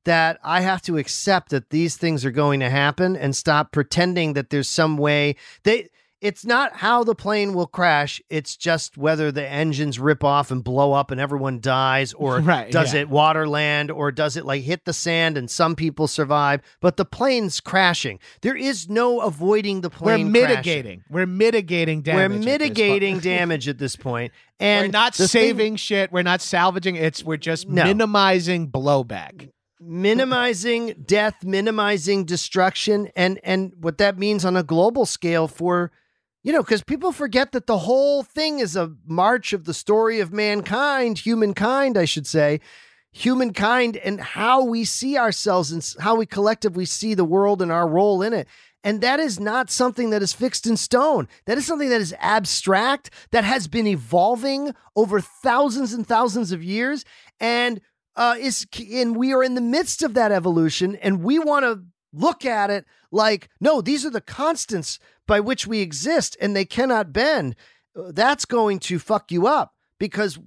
S2: that I have to accept that these things are going to happen and stop pretending that there's some way they it's not how the plane will crash it's just whether the engines rip off and blow up and everyone dies or
S1: Right,
S2: does
S1: yeah.
S2: it water land or does it like hit the sand and some people survive but the plane's crashing there is no avoiding the plane.
S1: We're
S2: plane crashing.
S1: mitigating. We're mitigating damage.
S2: we're
S1: at
S2: mitigating damage at this point and
S1: we're not
S2: the thing-
S1: saving shit. We're not salvaging. It's we're just
S2: No.
S1: minimizing blowback.
S2: minimizing death minimizing destruction and and what that means on a global scale for you know because people forget that the whole thing is a march of the story of mankind humankind i should say humankind and how we see ourselves and how we collectively see the world and our role in it and that is not something that is fixed in stone. That is something that is abstract, that has been evolving over thousands and thousands of years. And uh, is and we are in the midst of that evolution, and we want to look at it like, no, these are the constants by which we exist, and they cannot bend. Uh, That's going to fuck you up because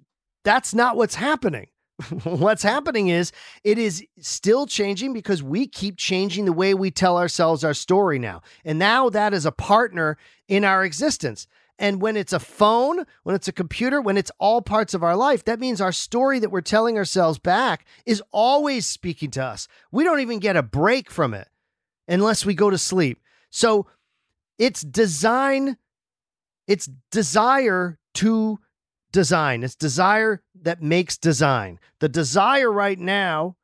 S2: that's not what's happening. what's happening is it is still changing because we keep changing the way we tell ourselves our story now. And now that is a partner in our existence. And when it's a phone, when it's a computer, when it's all parts of our life, that means our story that we're telling ourselves back is always speaking to us. We don't even get a break from it unless we go to sleep. So it's design, it's desire to design. It's desire that makes design. The desire right now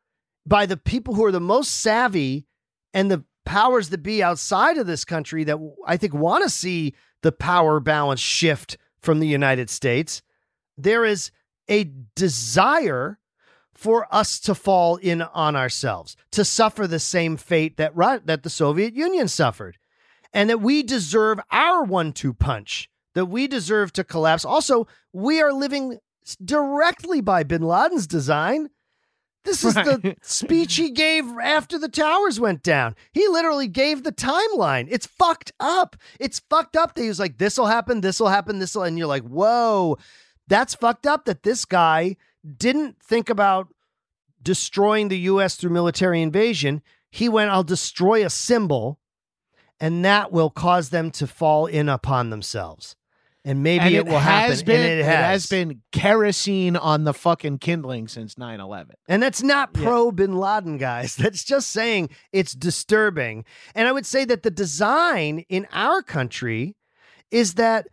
S2: by the people who are the most savvy and the powers that be outside of this country that I think want to see the power balance shift from the United States, there is a desire for us to fall in on ourselves, to suffer the same fate that that the Soviet Union suffered, and that we deserve our one-two punch, that we deserve to collapse. Also, we are living directly by Bin Laden's design. This is the speech he gave after the towers went down. He literally gave the timeline. It's fucked up. It's fucked up that he was like, this will happen, this will happen, this will, and you're like, whoa, that's fucked up that this guy didn't think about destroying the US through military invasion. He went, I'll destroy a symbol, and that will cause them to fall in upon themselves. And maybe
S1: and
S2: it, will happen.
S1: has been,
S2: and it has.
S1: been kerosene on the fucking kindling since 9-11.
S2: And that's not
S1: Yeah.
S2: pro bin Laden, guys. That's just saying it's disturbing. And I would say that the design in our country is that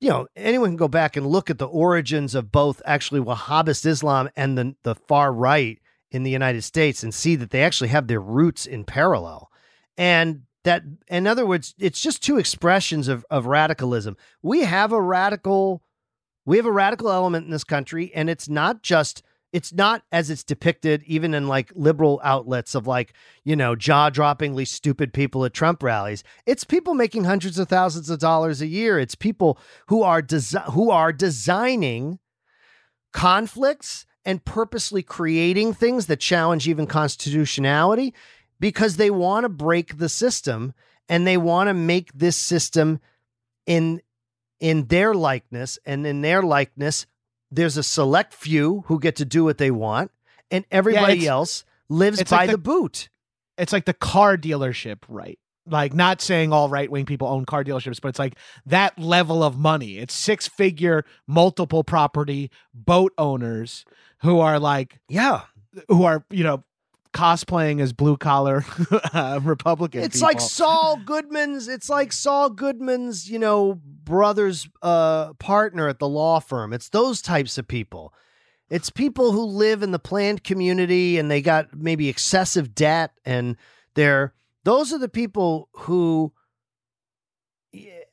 S2: you know, anyone can go back and look at the origins of both actually Wahhabist Islam and the the far right in the United States and see that they actually have their roots in parallel. And that in other words, it's just two expressions of, of radicalism. We have a radical we have a radical element in this country, and it's not just it's not as it's depicted even in like liberal outlets of like you know jaw-droppingly stupid people at trump rallies. It's people making hundreds of thousands of dollars a year. It's people who are desi- who are designing conflicts and purposely creating things that challenge even constitutionality because they want to break the system and they want to make this system in in their likeness and in their likeness there's a select few who get to do what they want and everybody
S1: it's-
S2: else lives by
S1: like
S2: the,
S1: the-
S2: boot
S1: it's like the car dealership, right? Like not saying all right wing people own car dealerships, but it's like that level of money. It's six figure, multiple property boat owners who are like
S2: yeah
S1: who are you know cosplaying as blue collar uh, Republican.
S2: it's like. Saul Goodman's. It's like Saul Goodman's, you know, brother's uh, partner at the law firm. It's those types of people. It's people who live in the planned community and they got maybe excessive debt, and they're those are the people who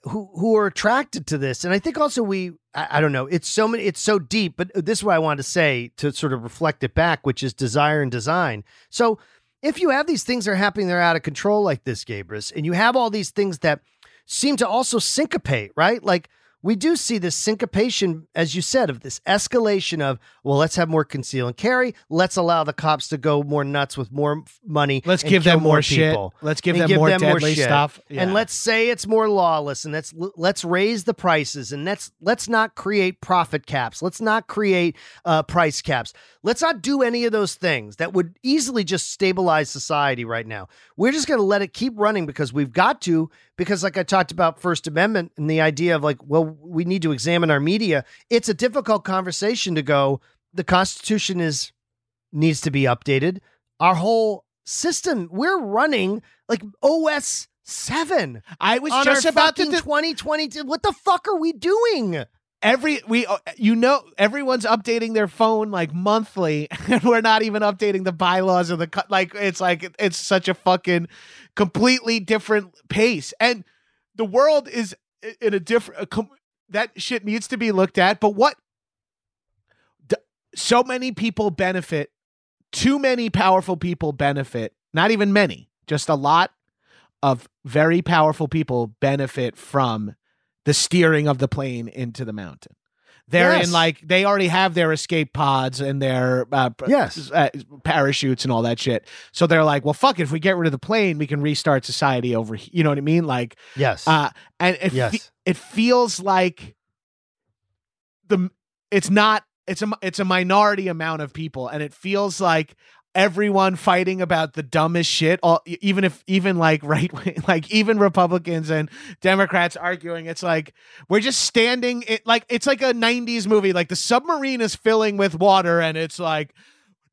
S2: who who are attracted to this. And I think also we, I, I don't know, it's so many, it's so deep. But this is what I wanted to say to sort of reflect it back, which is desire and design. So if you have these things that are happening, they're out of control like this, Gabrus, and you have all these things that seem to also syncopate, right? Like we do see this syncopation, as you said, of this escalation of, well, let's have more conceal and carry. Let's allow the cops to go more nuts with more money.
S1: Let's give them more shit.
S2: people.
S1: Let's give them
S2: give
S1: more
S2: them more
S1: deadly
S2: shit.
S1: stuff.
S2: And let's say it's more lawless, and let's let's raise the prices, and let's let's not create profit caps. Let's not create uh, price caps. Let's not do any of those things that would easily just stabilize society right now. We're just going to let it keep running because we've got to. Because, like I talked about First Amendment and the idea of like, well, we need to examine our media. It's a difficult conversation to go. The Constitution is needs to be updated. Our whole system, we're running like OS seven
S1: I was just about to.
S2: fucking
S1: th-
S2: 2022. What the fuck are we doing?
S1: Every we uh, you know everyone's updating their phone like monthly. And we're not even updating the bylaws of the like it's like it's such a fucking completely different pace. And the world is in a different that shit needs to be looked at. But what so many people benefit too many powerful people benefit not even many just a lot of very powerful people benefit from the steering of the plane into the mountain. They're
S2: Yes.
S1: in like they already have their escape pods and their uh,
S2: Yes.
S1: uh, parachutes and all that shit. So they're like, well, fuck it. If we get rid of the plane, we can restart society over. he- You know what I mean? Like,
S2: Yes.
S1: uh, and it, fe-
S2: Yes.
S1: it feels like the it's not it's a it's a minority amount of people, and it feels like everyone fighting about the dumbest shit. All even if even like right wing, like even Republicans and Democrats arguing. It's like we're just standing. It like it's like a '90s movie. Like the submarine is filling with water, and it's like.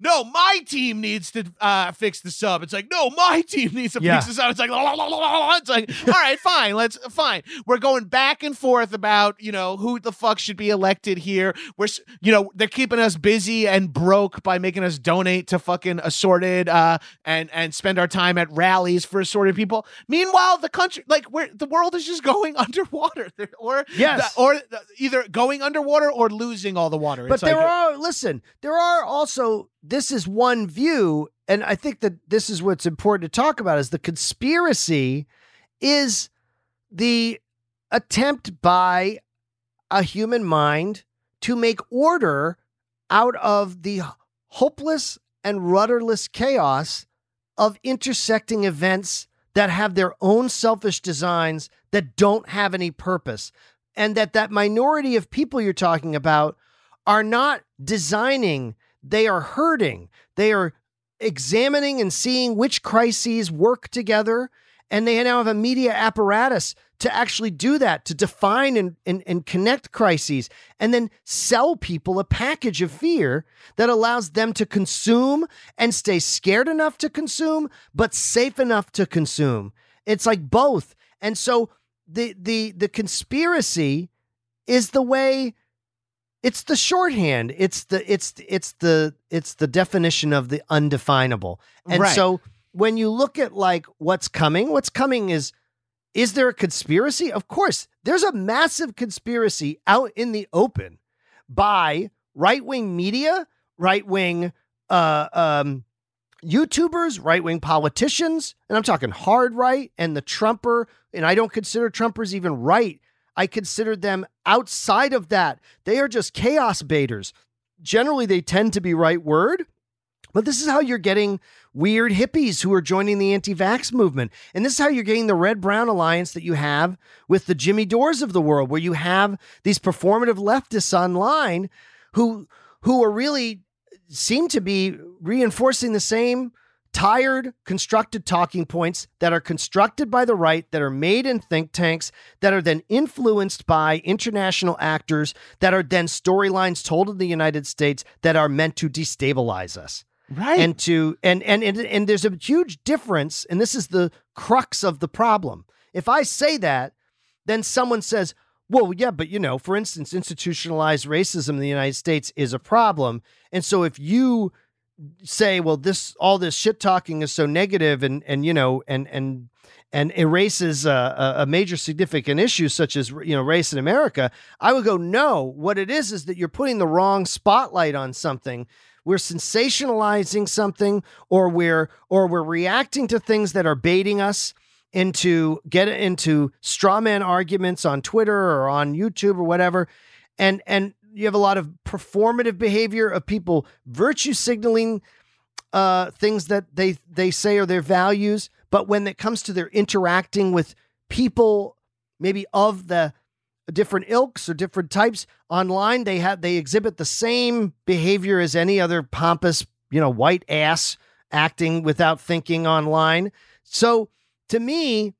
S1: No, my team needs to uh, fix the sub. It's like, no, my team needs to
S2: Yeah.
S1: fix the sub. It's like, la, la, la, it's like, all right, fine, let's fine. We're going back and forth about you know who the fuck should be elected here. We're you know they're keeping us busy and broke by making us donate to fucking assorted uh and and spend our time at rallies for assorted people. Meanwhile, the country like where the world is just going underwater, or
S2: Yes.
S1: the- or the- either going underwater or losing all the water.
S2: But
S1: It's
S2: there
S1: like-
S2: are, listen, there are also, this is one view, and I think that this is what's important to talk about is the conspiracy is the attempt by a human mind to make order out of the hopeless and rudderless chaos of intersecting events that have their own selfish designs that don't have any purpose and that that minority of people you're talking about are not designing they are hurting. They are examining and seeing which crises work together and they now have a media apparatus to actually do that to define and, and, and connect crises and then sell people a package of fear that allows them to consume and stay scared enough to consume but safe enough to consume. It's like both. And so the the the conspiracy is the way it's the shorthand. It's the it's it's the it's the definition of the undefinable. And
S1: Right.
S2: so when you look at like what's coming, what's coming is is there a conspiracy? Of course, there's a massive conspiracy out in the open by right-wing media, right-wing uh um YouTubers, right wing politicians, and I'm talking hard right and the Trumper, and I don't consider Trumpers even right. I consider them outside of that. They are just chaos baiters. Generally, they tend to be right word, but this is how you're getting weird hippies who are joining the anti vax movement. And this is how you're getting the red brown alliance that you have with the Jimmy Dores of the world, where you have these performative leftists online who who are really seem to be reinforcing the same tired, constructed talking points that are constructed by the right, that are made in think tanks, that are then influenced by international actors, that are then storylines told in the United States that are meant to destabilize us.
S1: Right.
S2: and to and, and and and there's a huge difference and this is the crux of the problem. If i say that then someone says well yeah but you know for instance institutionalized racism in the united states is a problem. And so if you say well this all this shit talking is so negative and and you know and and and erases a, a major significant issue such as you know race in America, I would go no. What it is is that you're putting the wrong spotlight on something. We're sensationalizing something, or we're or we're reacting to things that are baiting us into get into straw man arguments on Twitter or on YouTube or whatever, and and you have a lot of performative behavior of people virtue signaling uh, things that they they say are their values, but when it comes to their interacting with people, maybe of the different ilks or different types online, they have they exhibit the same behavior as any other pompous, you know, white ass acting without thinking online. So to me,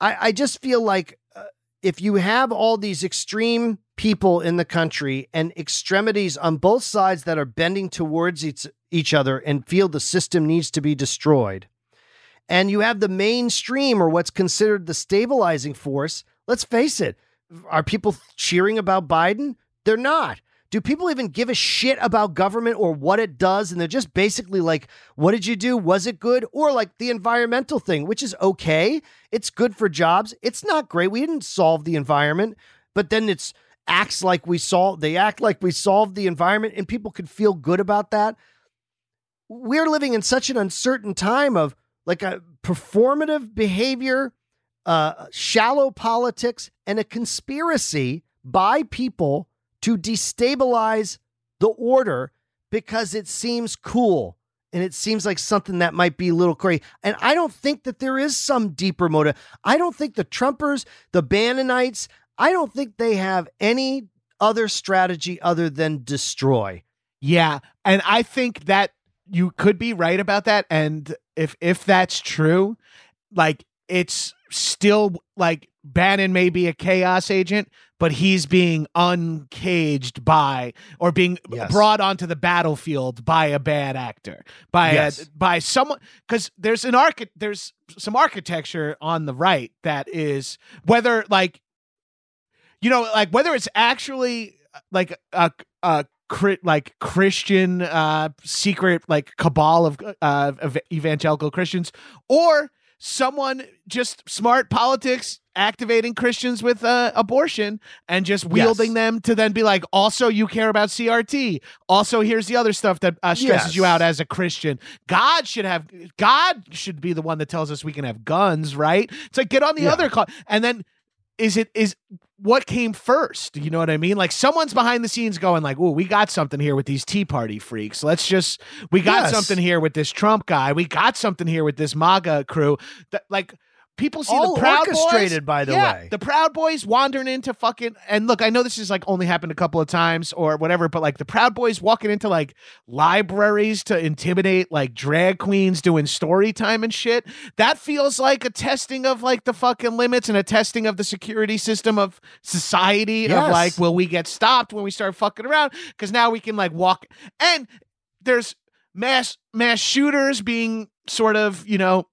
S2: I, I just feel like uh, if you have all these extreme people in the country and extremities on both sides that are bending towards each, each other and feel the system needs to be destroyed, and you have the mainstream or what's considered the stabilizing force, let's face it, are people cheering about Biden? They're not. Do people even give a shit about government or what it does? And they're just basically like, what did you do? Was it good? Or like the environmental thing, which is okay. It's good for jobs. It's not great. We didn't solve the environment, but then it's acts like we solved, they act like we solved the environment and people could feel good about that. We're living in such an uncertain time of like a performative behavior, uh, shallow politics, and a conspiracy by people to destabilize the order because it seems cool and it seems like something that might be a little crazy. And I don't think that there is some deeper motive. I don't think the Trumpers, the Bannonites, I don't think they have any other strategy other than destroy.
S1: Yeah, and I think that you could be right about that and if if that's true, like it's still like Bannon may be a chaos agent, but he's being uncaged by or being
S2: Yes.
S1: brought onto the battlefield by a bad actor, by
S2: Yes.
S1: a, by someone cuz there's an archi- there's some architecture on the right that is whether like you know like whether it's actually like a a like Christian uh secret like cabal of uh of evangelical Christians or someone just smart politics activating Christians with uh, abortion and just wielding
S2: Yes.
S1: them to then be like also you care about CRT also here's the other stuff that uh, stresses
S2: Yes.
S1: you out as a Christian God should have God should be the one that tells us we can have guns right it's like get on the
S2: Yeah.
S1: other call and then is it is what came first? You know what i mean? Like someone's behind the scenes going like oh we got something here with these tea party freaks. Let's just we got
S2: Yes.
S1: something here with this trump guy. We got something here with this maga crew. That like people see
S2: All
S1: the oh, proud
S2: orchestrated,
S1: boys,
S2: by the
S1: Yeah,
S2: way.
S1: the proud boys wandering into fucking and look i know this has like only happened a couple of times or whatever but like the proud boys walking into like libraries to intimidate like drag queens doing story time and shit that feels like a testing of like the fucking limits and a testing of the security system of society of like will we get stopped when we start fucking around? Because now we can like walk and there's mass mass shooters being sort of you know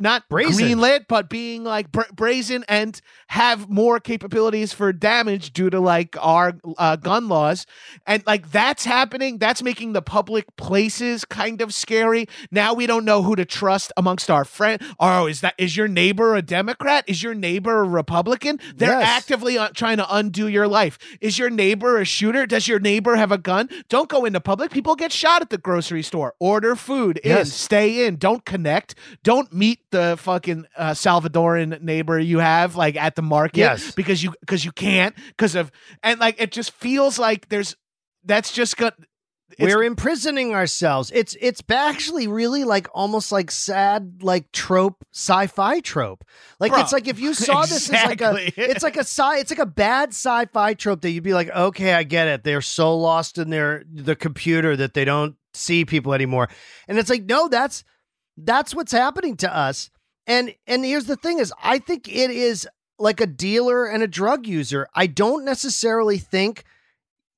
S1: not
S2: Brazen.
S1: greenlit, but being like bra- brazen and have more capabilities for damage due to like our uh, gun laws, and like that's happening. That's making the public places kind of scary. Now we don't know who to trust amongst our friends. Oh, is that is your neighbor a Democrat? Is your neighbor a Republican? They're
S2: Yes.
S1: actively uh, trying to undo your life. Is your neighbor a shooter? Does your neighbor have a gun? Don't go into public. People get shot at the grocery store. Order food in.
S2: Yes.
S1: Stay in. Don't connect. Don't meet the fucking uh, Salvadoran neighbor you have like at the market.
S2: Yes.
S1: because you because you can't because of and like it just feels like there's that's just got.
S2: We're imprisoning ourselves. It's it's actually really like almost like sad like trope sci-fi trope. Like
S1: Bro,
S2: it's like if you saw this as like a it's like a sci it's like a bad sci-fi trope that you'd be like, okay, I get it. They're so lost in their the computer that they don't see people anymore. And it's like, no, that's that's what's happening to us. And and here's the thing is I think it is like a dealer and a drug user. I don't necessarily think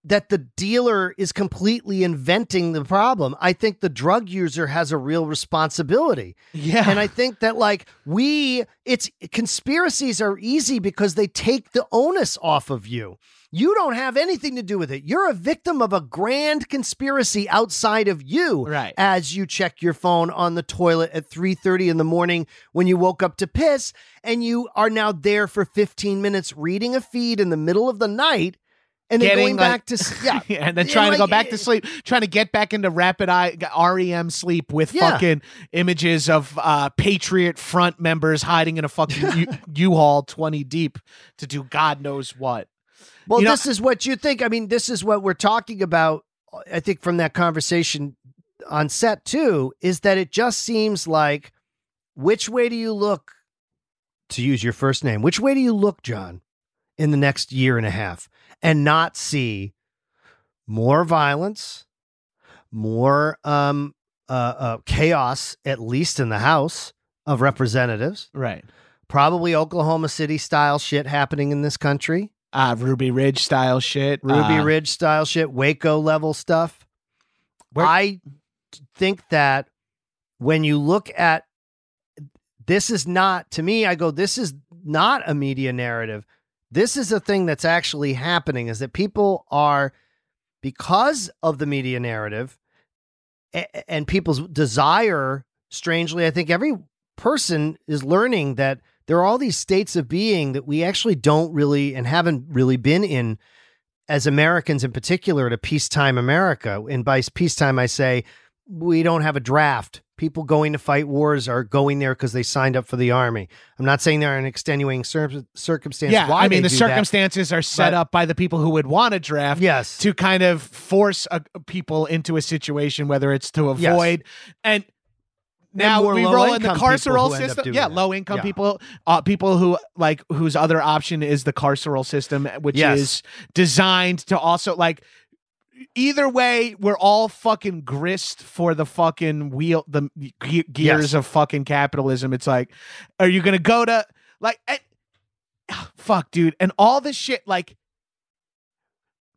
S2: that the dealer is completely inventing the problem. I think the drug user has a real responsibility.
S1: yeah,
S2: And I think that like we it's conspiracies are easy because they take the onus off of you. You don't have anything to do with it. You're a victim of a grand conspiracy outside of you
S1: right.
S2: as you check your phone on the toilet at 3:30 in the morning when you woke up to piss and you are now there for 15 minutes reading a feed in the middle of the night and then
S1: Getting,
S2: going
S1: like-
S2: back to yeah
S1: and then
S2: And,
S1: trying to go back to sleep, trying to get back into rapid eye REM sleep with
S2: Yeah.
S1: fucking images of uh, Patriot Front members hiding in a fucking U- U-Haul twenty deep to do God knows what.
S2: Well,
S1: You know-
S2: this is what you think. I mean, this is what we're talking about. I think from that conversation on set too, is that it just seems like which way do you look to use your first name? Which way do you look, John, in the next year and a half and not see more violence, more um, uh, uh, chaos, at least in the House of Representatives,
S1: Right.
S2: probably Oklahoma City style shit happening in this country.
S1: Uh, Ruby Ridge style shit.
S2: Ruby
S1: uh,
S2: Ridge style shit, Waco level stuff.
S1: Where-
S2: I think that when you look at this is not to me, I go, this is not a media narrative. This is a thing that's actually happening is that people are because of the media narrative and people's desire, strangely, I think every person is learning that there are all these states of being that we actually don't really and haven't really been in as Americans in particular to peacetime America. And by peacetime, I say we don't have a draft. People going to fight wars are going there because they signed up for the army. I'm not saying there are an extenuating cir- circumstance.
S1: Yeah, I mean the
S2: do that.
S1: circumstances are set
S2: but-
S1: up by the people who would want a draft.
S2: Yes.
S1: to kind of force uh people into a situation, whether it's to
S2: Yes.
S1: avoid and. Now we roll in the carceral
S2: who end up
S1: system. Yeah,
S2: that.
S1: low income
S2: Yeah.
S1: people, uh, people who like whose other option is the carceral system, which
S2: Yes.
S1: is designed to also like. Either way, we're all fucking grist for the fucking wheel, the ge- gears
S2: Yes.
S1: of fucking capitalism. It's like, are you gonna go to like, eh, fuck, dude, and all this shit like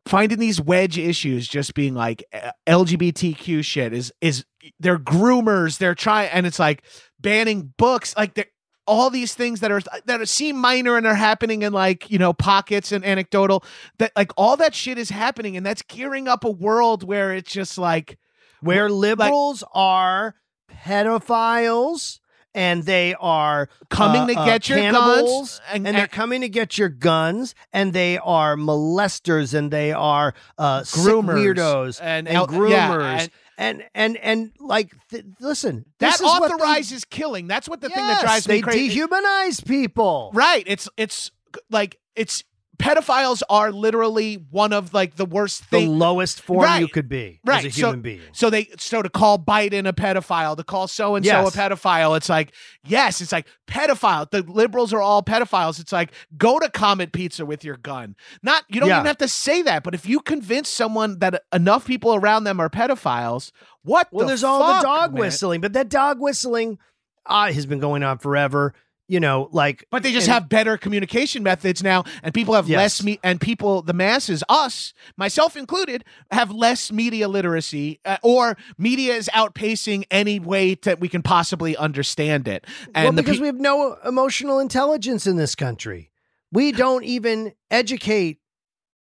S1: finding these wedge issues just being like uh, LGBTQ shit is is they're groomers they're trying and it's like banning books like they're all these things that are that are, seem minor and are happening in like you know pockets and anecdotal that like all that shit is happening and that's gearing up a world where it's just like
S2: where liberals are pedophiles and they are
S1: coming
S2: uh,
S1: to
S2: uh,
S1: get your guns and,
S2: and they're coming to get your guns and they are molesters and they are uh sick
S1: groomers
S2: weirdos
S1: and,
S2: and
S1: el-
S2: groomers.
S1: yeah, and
S2: and and and like th- listen
S1: that
S2: what they-
S1: authorizes killing. That's what the thing that
S2: Yes,
S1: drives
S2: they
S1: me crazy.
S2: dehumanize people.
S1: Right. It's it's like it's pedophiles are literally one of like the worst
S2: the lowest form you could be
S1: Right,
S2: as a
S1: so-
S2: human being
S1: So they so to call Biden a pedophile, to call so and so a pedophile, it's like yes, it's like pedophile. The liberals are all pedophiles. It's like go to Comet Pizza with your gun. Not you don't
S2: Yeah.
S1: even have to say that, but if you convince someone that enough people around them are pedophiles, what?
S2: Well,
S1: the
S2: there's all the dog
S1: man?
S2: whistling, but that dog whistling uh, has been going on forever. You know, like
S1: But they just
S2: and-
S1: have better communication methods now, and people have
S2: Yes.
S1: less me and people, the masses, us, myself included, have less media literacy, uh, or media is outpacing any way that we can possibly understand it. And
S2: well, because
S1: pe-
S2: we have no emotional intelligence in this country. We don't even educate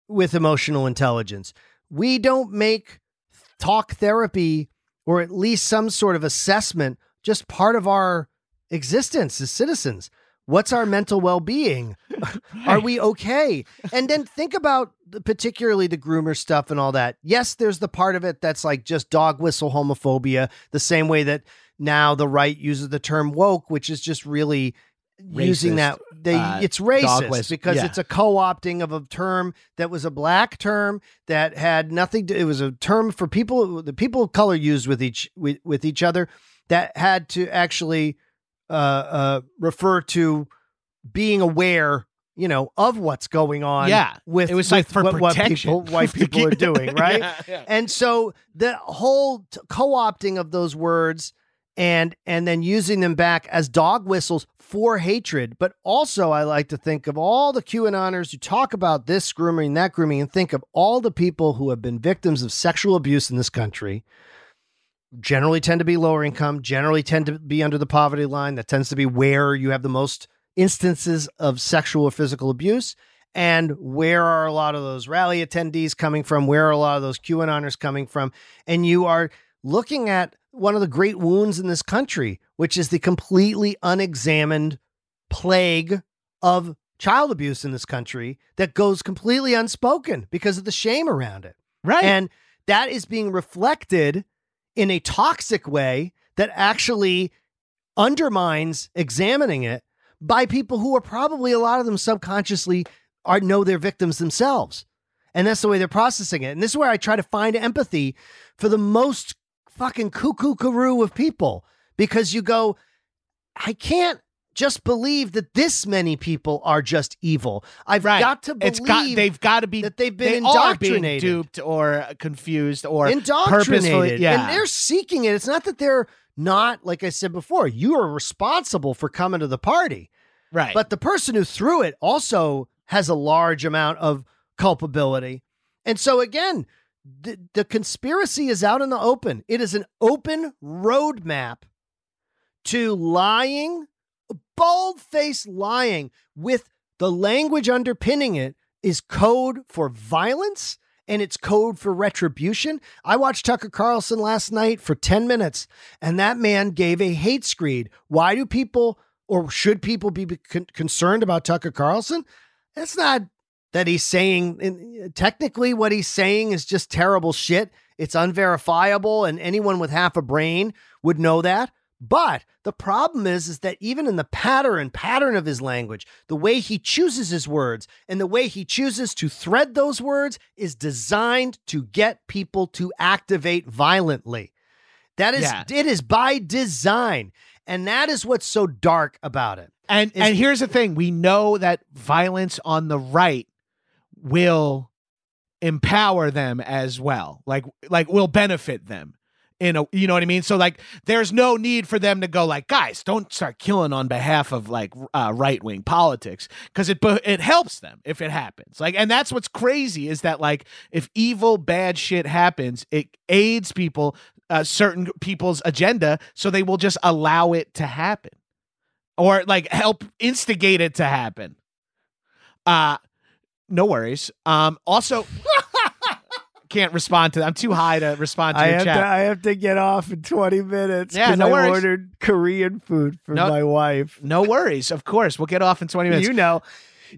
S2: with emotional intelligence. We don't make talk therapy or at least some sort of assessment just part of our existence as citizens. What's our mental well being? Are we okay? And then think about the, particularly the groomer stuff and all that. Yes, there's the part of it that's like just dog whistle homophobia, the same way that now the right uses the term woke, which is just really using that they
S1: uh,
S2: it's racist
S1: whistle,
S2: because
S1: yeah.
S2: it's a co-opting of a term that was a black term that had nothing to it was a term for people the people of color used with each with, with each other that had to actually uh, uh, refer to being aware, you know, of what's going on.
S1: Yeah,
S2: with
S1: it was like for
S2: what, what people, white people are doing, right?
S1: Yeah, yeah.
S2: And so the whole t- co-opting of those words and and then using them back as dog whistles for hatred. But also, I like to think of all the QAnoners who talk about this grooming, that grooming, and think of all the people who have been victims of sexual abuse in this country. Generally, tend to be lower income. Generally, tend to be under the poverty line. That tends to be where you have the most instances of sexual or physical abuse. And where are a lot of those rally attendees coming from? Where are a lot of those QAnoners coming from? And you are looking at one of the great wounds in this country, which is the completely unexamined plague of child abuse in this country that goes completely unspoken because of the shame around it.
S1: right.
S2: And that is being reflected in a toxic way that actually undermines examining it by people who are probably a lot of them subconsciously are know they're victims themselves. And that's the way they're processing it. And this is where I try to find empathy for the most fucking cuckoo karoo of people because you go, I can't just believe that this many people are just evil. I've
S1: Right.
S2: got to believe
S1: it's got they've got to be
S2: that they've
S1: they
S2: been
S1: being
S2: indoctrinated.
S1: duped or confused or
S2: indoctrinated.
S1: yeah.
S2: And they're seeking it. It's not that they're not like i said before you are responsible for coming to the party.
S1: Right.
S2: But the person who threw it also has a large amount of culpability. And so again the, the conspiracy is out in the open. It is an open roadmap to lying bold-faced lying with the language underpinning it is code for violence and it's code for retribution. I watched Tucker Carlson last night for 10 minutes and that man gave a hate screed. Why do people or should people be con- concerned about Tucker Carlson? That's not that he's saying in, uh, technically what he's saying is just terrible shit. It's unverifiable and anyone with half a brain would know that. But the problem is, is that even in the pattern pattern of his language, the way he chooses his words and the way he chooses to thread those words is designed to get people to activate violently. That is,
S1: Yeah.
S2: it is by design, and that is what's so dark about it.
S1: And
S2: is-
S1: and here's the thing: we know that violence on the right will empower them as well. Like like will benefit them in a you know what I mean? So like there's no need for them to go like guys, don't start killing on behalf of like uh, right-wing politics cuz it it helps them if it happens. Like and that's what's crazy is that like if evil bad shit happens, it aids people uh, certain people's agenda so they will just allow it to happen or like help instigate it to happen. Uh no worries. Um also can't respond to that. I'm too high to respond to
S2: I
S1: your
S2: have
S1: chat.
S2: to I have to get off in 20 minutes
S1: Yeah,
S2: 'cause
S1: no
S2: I
S1: worries.
S2: ordered Korean food for
S1: No-
S2: my wife.
S1: no worries. Of course. We'll get off in 20 minutes.
S2: You know.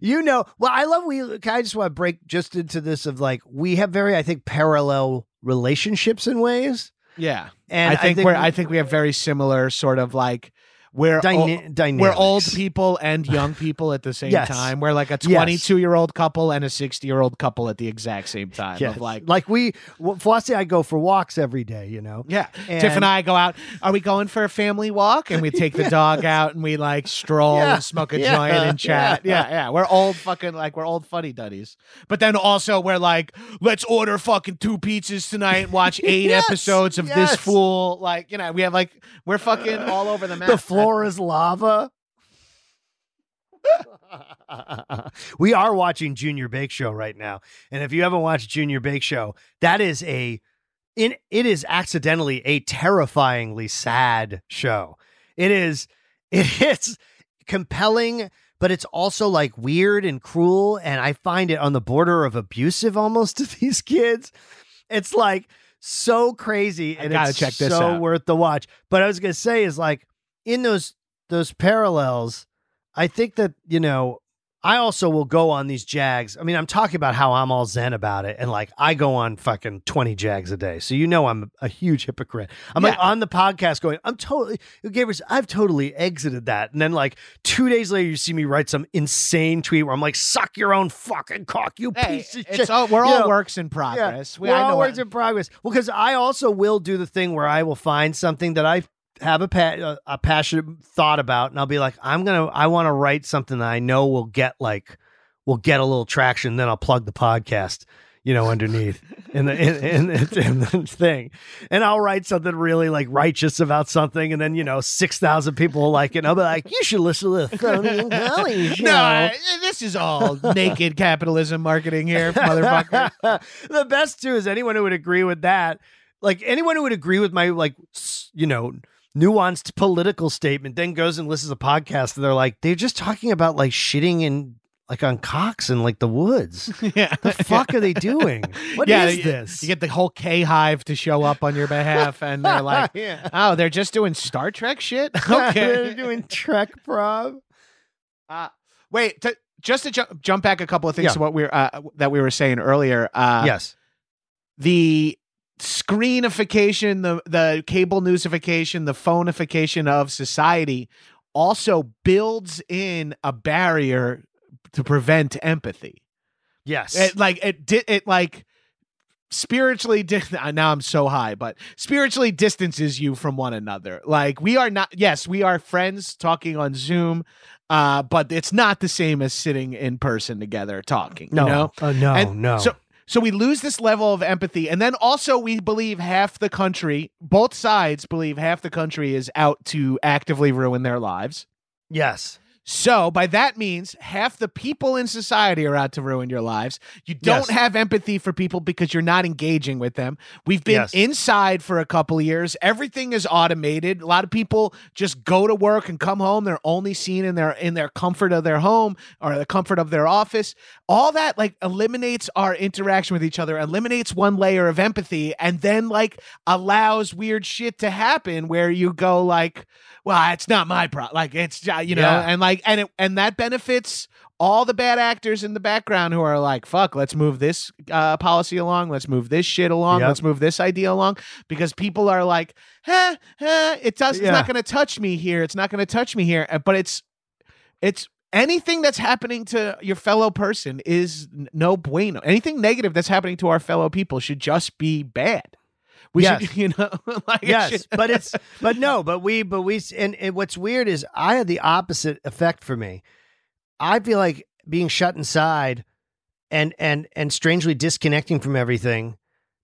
S2: You know. Well, I love we I just want to break just into this of like we have very I think parallel relationships in ways.
S1: yeah.
S2: And
S1: I think, we're I think we have very similar sort of like we're
S2: dyna- dynamics.
S1: we're old people and young people at the same
S2: Yes.
S1: time. We're like a
S2: Yes.
S1: 22 year old couple and a 60 year old couple at the exact same time.
S2: Yes.
S1: Like,
S2: like we well, Flossie and I go for walks every day, you know.
S1: yeah.
S2: And-
S1: Tiff and I go out. Are we going for a family walk? And we take the dog out and we like stroll
S2: Yeah.
S1: and smoke a
S2: Yeah.
S1: joint and chat.
S2: Yeah.
S1: Yeah. yeah, We're old fucking like we're old funny duddies. But then also we're like, let's order fucking two pizzas tonight and watch eight episodes of this fool. Like you know, we have like we're fucking all over the map.
S2: The floor is lava. we are watching Junior Bake Show right now. And if you haven't watched Junior Bake Show, that is a in it is accidentally a terrifyingly sad show. It is it is compelling, but it's also like weird and cruel. And I find it on the border of abusive almost to these kids. It's like so crazy
S1: I
S2: and
S1: gotta
S2: it's
S1: check this
S2: so
S1: out.
S2: worth the watch. But I was gonna say is like in those those parallels, I think that, you know, I also will go on these jags. I mean, I'm talking about how I'm all zen about it. And like, I go on fucking 20 jags a day. So, you know, I'm a huge hypocrite. I'm like on the podcast going, I'm totally, Gavers, I've totally exited that. And then like two days later, you see me write some insane tweet where I'm like, suck your own fucking cock, you
S1: Hey,
S2: piece of shit.
S1: all, we're
S2: You
S1: all
S2: know,
S1: works in progress. We,
S2: we're
S1: I
S2: all
S1: know
S2: works
S1: what-
S2: in progress. Well, because I also will do the thing where I will find something that I have a, pa- a a passionate thought about, and I'll be like, I'm gonna, I want to write something that I know will get like, will get a little traction. Then I'll plug the podcast, you know, underneath in the in, in, in the thing, and I'll write something really like righteous about something, and then you know, six thousand people will like it. And I'll be like, you should listen to the Phony and Collie show.
S1: No, I- this is all naked capitalism marketing here, motherfucker.
S2: the best too is anyone who would agree with that. Like anyone who would agree with my like you know nuanced political statement, then goes and listens to a podcast and they're like they're just talking about like shitting in like on cocks in like the woods.
S1: yeah.
S2: The fuck are they doing? What is
S1: Yeah, you-
S2: this?
S1: You get the whole K Hive to show up on your behalf, and they're like,
S2: yeah.
S1: "Oh, they're just doing Star Trek shit." Okay.
S2: they're doing Trek prob.
S1: Uh, wait, to, just to ju- jump back a couple of things
S2: Yeah.
S1: to what we are uh, that we were saying earlier. Uh,
S2: yes.
S1: the screenification, the the cable newsification, the phoneification of society also builds in a barrier to prevent empathy.
S2: Yes.
S1: It like it did it like spiritually di- now I'm so high, but spiritually distances you from one another. Like we are not yes, we are friends talking on Zoom, uh, but it's not the same as sitting in person together talking.
S2: no.
S1: You know?
S2: Oh, no.
S1: And
S2: no.
S1: So so we lose this level of empathy, and then also we believe half the country, both sides believe half the country is out to actively ruin their lives.
S2: yes.
S1: So by that means half the people in society are out to ruin your lives. You don't
S2: Yes.
S1: have empathy for people because you're not engaging with them. We've been
S2: Yes.
S1: inside for a couple of years. Everything is automated. A lot of people just go to work and come home. They're only seen in their in their comfort of their home or the comfort of their office. All that like eliminates our interaction with each other, eliminates one layer of empathy, and then like allows weird shit to happen where you go like, well, it's not my problem. Like it's you know,
S2: Yeah.
S1: and like and it and that benefits all the bad actors in the background who are like, fuck, let's move this uh, policy along, let's move this shit along,
S2: Yep.
S1: let's move this idea along, because people are like, huh, huh, it does, it's not going to touch me here, it's not going to touch me here, Uh, but it's, it's anything that's happening to your fellow person is no bueno. Anything negative that's happening to our fellow people should just be bad. We
S2: Yes.
S1: should, you know, like it
S2: yes,
S1: should-
S2: but it's but no, but we but we and, and what's weird is I had the opposite effect for me. I feel like being shut inside and and and strangely disconnecting from everything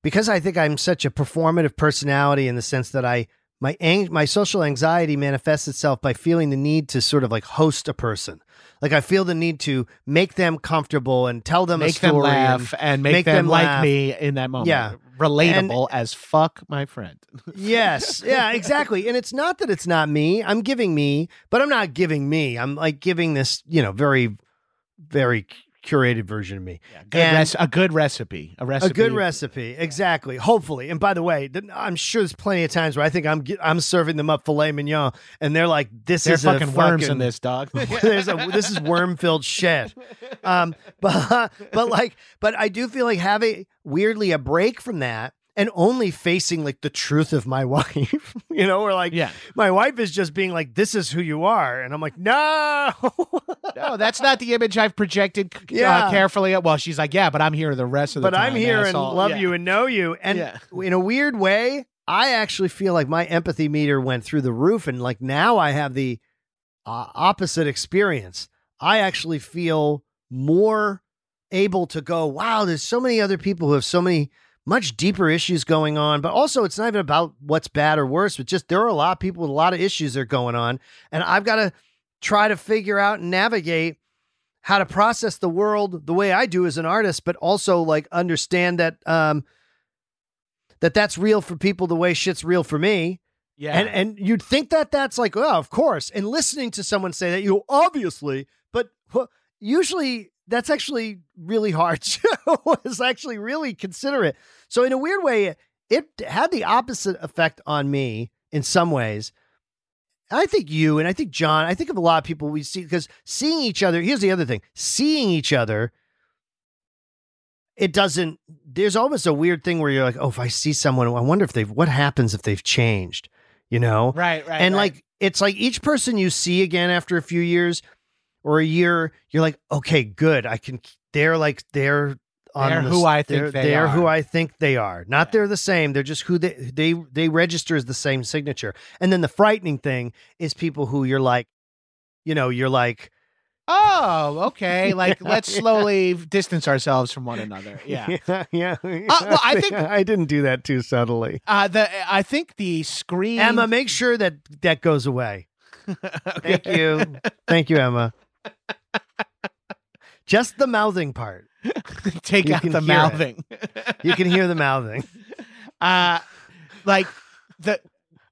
S2: because I think I'm such a performative personality in the sense that I my ang- my social anxiety manifests itself by feeling the need to sort of like host a person. Like I feel the need to make them comfortable and tell them a
S1: make them
S2: story and-
S1: laugh and make,
S2: make
S1: them,
S2: them
S1: like
S2: laugh.
S1: me in that moment.
S2: Yeah.
S1: Relatable as fuck, my friend.
S2: yes yeah exactly and it's not that it's not me i'm giving me but i'm not giving me i'm like giving this you know very very curated version of me
S1: Yeah, good res- a good recipe. A recipe.
S2: a good recipe exactly hopefully and by the way th- i'm sure there's plenty of times where i think i'm i'm serving them up filet mignon and they're like this
S1: There's
S2: is a
S1: fucking worms in this dog.
S2: there's a this is worm filled shit. Um, but but like but I do feel like having weirdly a break from that and only facing like the truth of my wife, you know, or like
S1: yeah.
S2: my wife is just being like, "This is who you are," and I'm like, "No."
S1: No, that's not the image I've projected
S2: Yeah.
S1: uh, carefully. Well, she's like, yeah, but I'm here the rest of the
S2: but
S1: time.
S2: But I'm here
S1: asshole."
S2: and love
S1: Yeah.
S2: you and know you, and
S1: Yeah.
S2: in a weird way, I actually feel like my empathy meter went through the roof, and like now I have the uh, opposite experience. I actually feel more able to go, wow, there's so many other people who have so many much deeper issues going on. But also, it's not even about what's bad or worse, but just there are a lot of people with a lot of issues that are going on. And I've got to try to figure out and navigate how to process the world the way I do as an artist, but also like understand that um that that's real for people the way shit's real for me.
S1: Yeah.
S2: And and you'd think that that's like, oh, of course. And listening to someone say that, you obviously, but usually that's actually really hard too. it's actually really considerate. So in a weird way, it had the opposite effect on me in some ways. I think you and I think John, I think of a lot of people we see because seeing each other, here's the other thing seeing each other, it doesn't, there's almost a weird thing where you're like, oh, if I see someone, I wonder if they've, what happens if they've changed, you know?
S1: right, right.
S2: and
S1: right.
S2: like, it's like each person you see again after a few years or a year, you're like, okay, good. I can, they're like, they're, on
S1: They're
S2: the
S1: who I think
S2: they're,
S1: they
S2: they're who. I think they are. Not
S1: Yeah.
S2: they're the same. They're just who they they they register as the same signature. And then the frightening thing is people who you're like, you know, you're like,
S1: Oh, okay. Like let's slowly distance ourselves from one another. Yeah.
S2: yeah, yeah.
S1: well, I think-
S2: I didn't do that too subtly.
S1: Uh the I think the screen
S2: Emma, make sure that that goes away. Thank you, thank you, Emma. Just the mouthing part.
S1: Take
S2: You
S1: out the mouthing.
S2: You can hear the mouthing.
S1: uh like the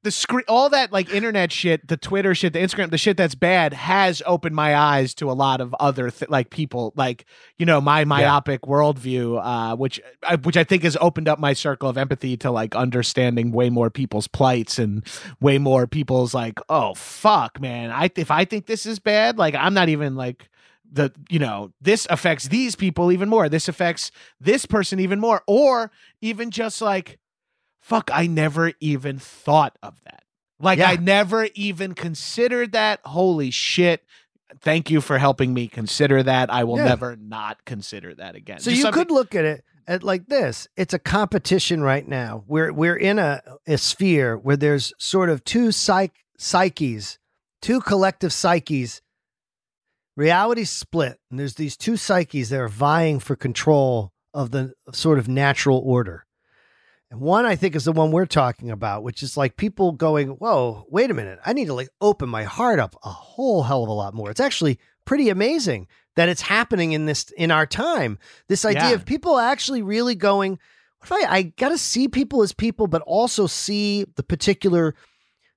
S1: the screen all that like internet shit the twitter shit the instagram the shit that's bad has opened my eyes to a lot of other th- like people like you know my myopic worldview uh which I, which i think has opened up my circle of empathy to like understanding way more people's plights and way more people's like oh fuck man. I if i think this is bad like i'm not even like the you know this affects these people even more. This affects this person even more. Or even just like fuck i never even thought of that like
S2: Yeah.
S1: i never even considered that holy shit thank you for helping me consider that i will
S2: Yeah.
S1: never not consider that again
S2: So
S1: Just
S2: you
S1: something-
S2: could look at it at like this. It's a competition right now. We're we're in a, a sphere where there's sort of two psych psyches, two collective psyches. Reality split, and there's these two psyches that are vying for control of the sort of natural order. And one I think is the one we're talking about, which is like people going, "Whoa, wait a minute! I need to like open my heart up a whole hell of a lot more." It's actually pretty amazing that it's happening in this in our time. This idea
S1: Yeah.
S2: of people actually really going, "What if I I got to see people as people, but also see the particular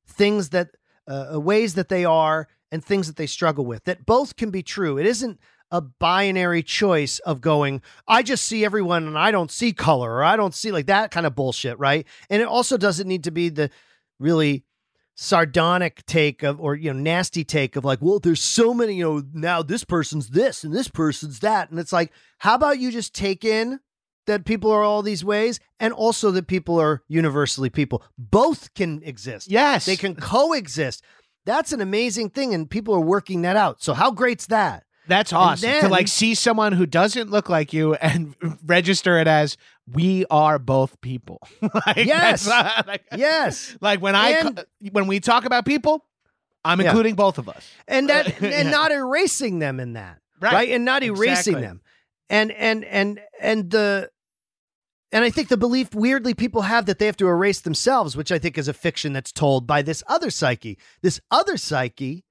S2: things that uh, ways that they are and things that they struggle with. That both can be true. It isn't a binary choice of going, I just see everyone and I don't see color or I don't see like that kind of bullshit, right? And it also doesn't need to be the really sardonic take of or you know nasty take of like well there's so many you know now this person's this and this person's that and it's like how about you just take in that people are all these ways and also that people are universally people both can exist
S1: yes
S2: they can coexist. That's an amazing thing, and people are working that out. So how great's that?
S1: That's awesome to like see someone who doesn't look like you and register it as we are both people. like,
S2: Yes.
S1: uh, like,
S2: Yes,
S1: like when I
S2: And-
S1: when we talk about people, I'm
S2: Yeah.
S1: including both of us.
S2: and that
S1: Yeah.
S2: and not erasing them in that,
S1: Right.
S2: right? And not erasing
S1: Exactly.
S2: them, and and and and the. And I think the belief weirdly people have that they have to erase themselves, which I think is a fiction that's told by this other psyche. This other psyche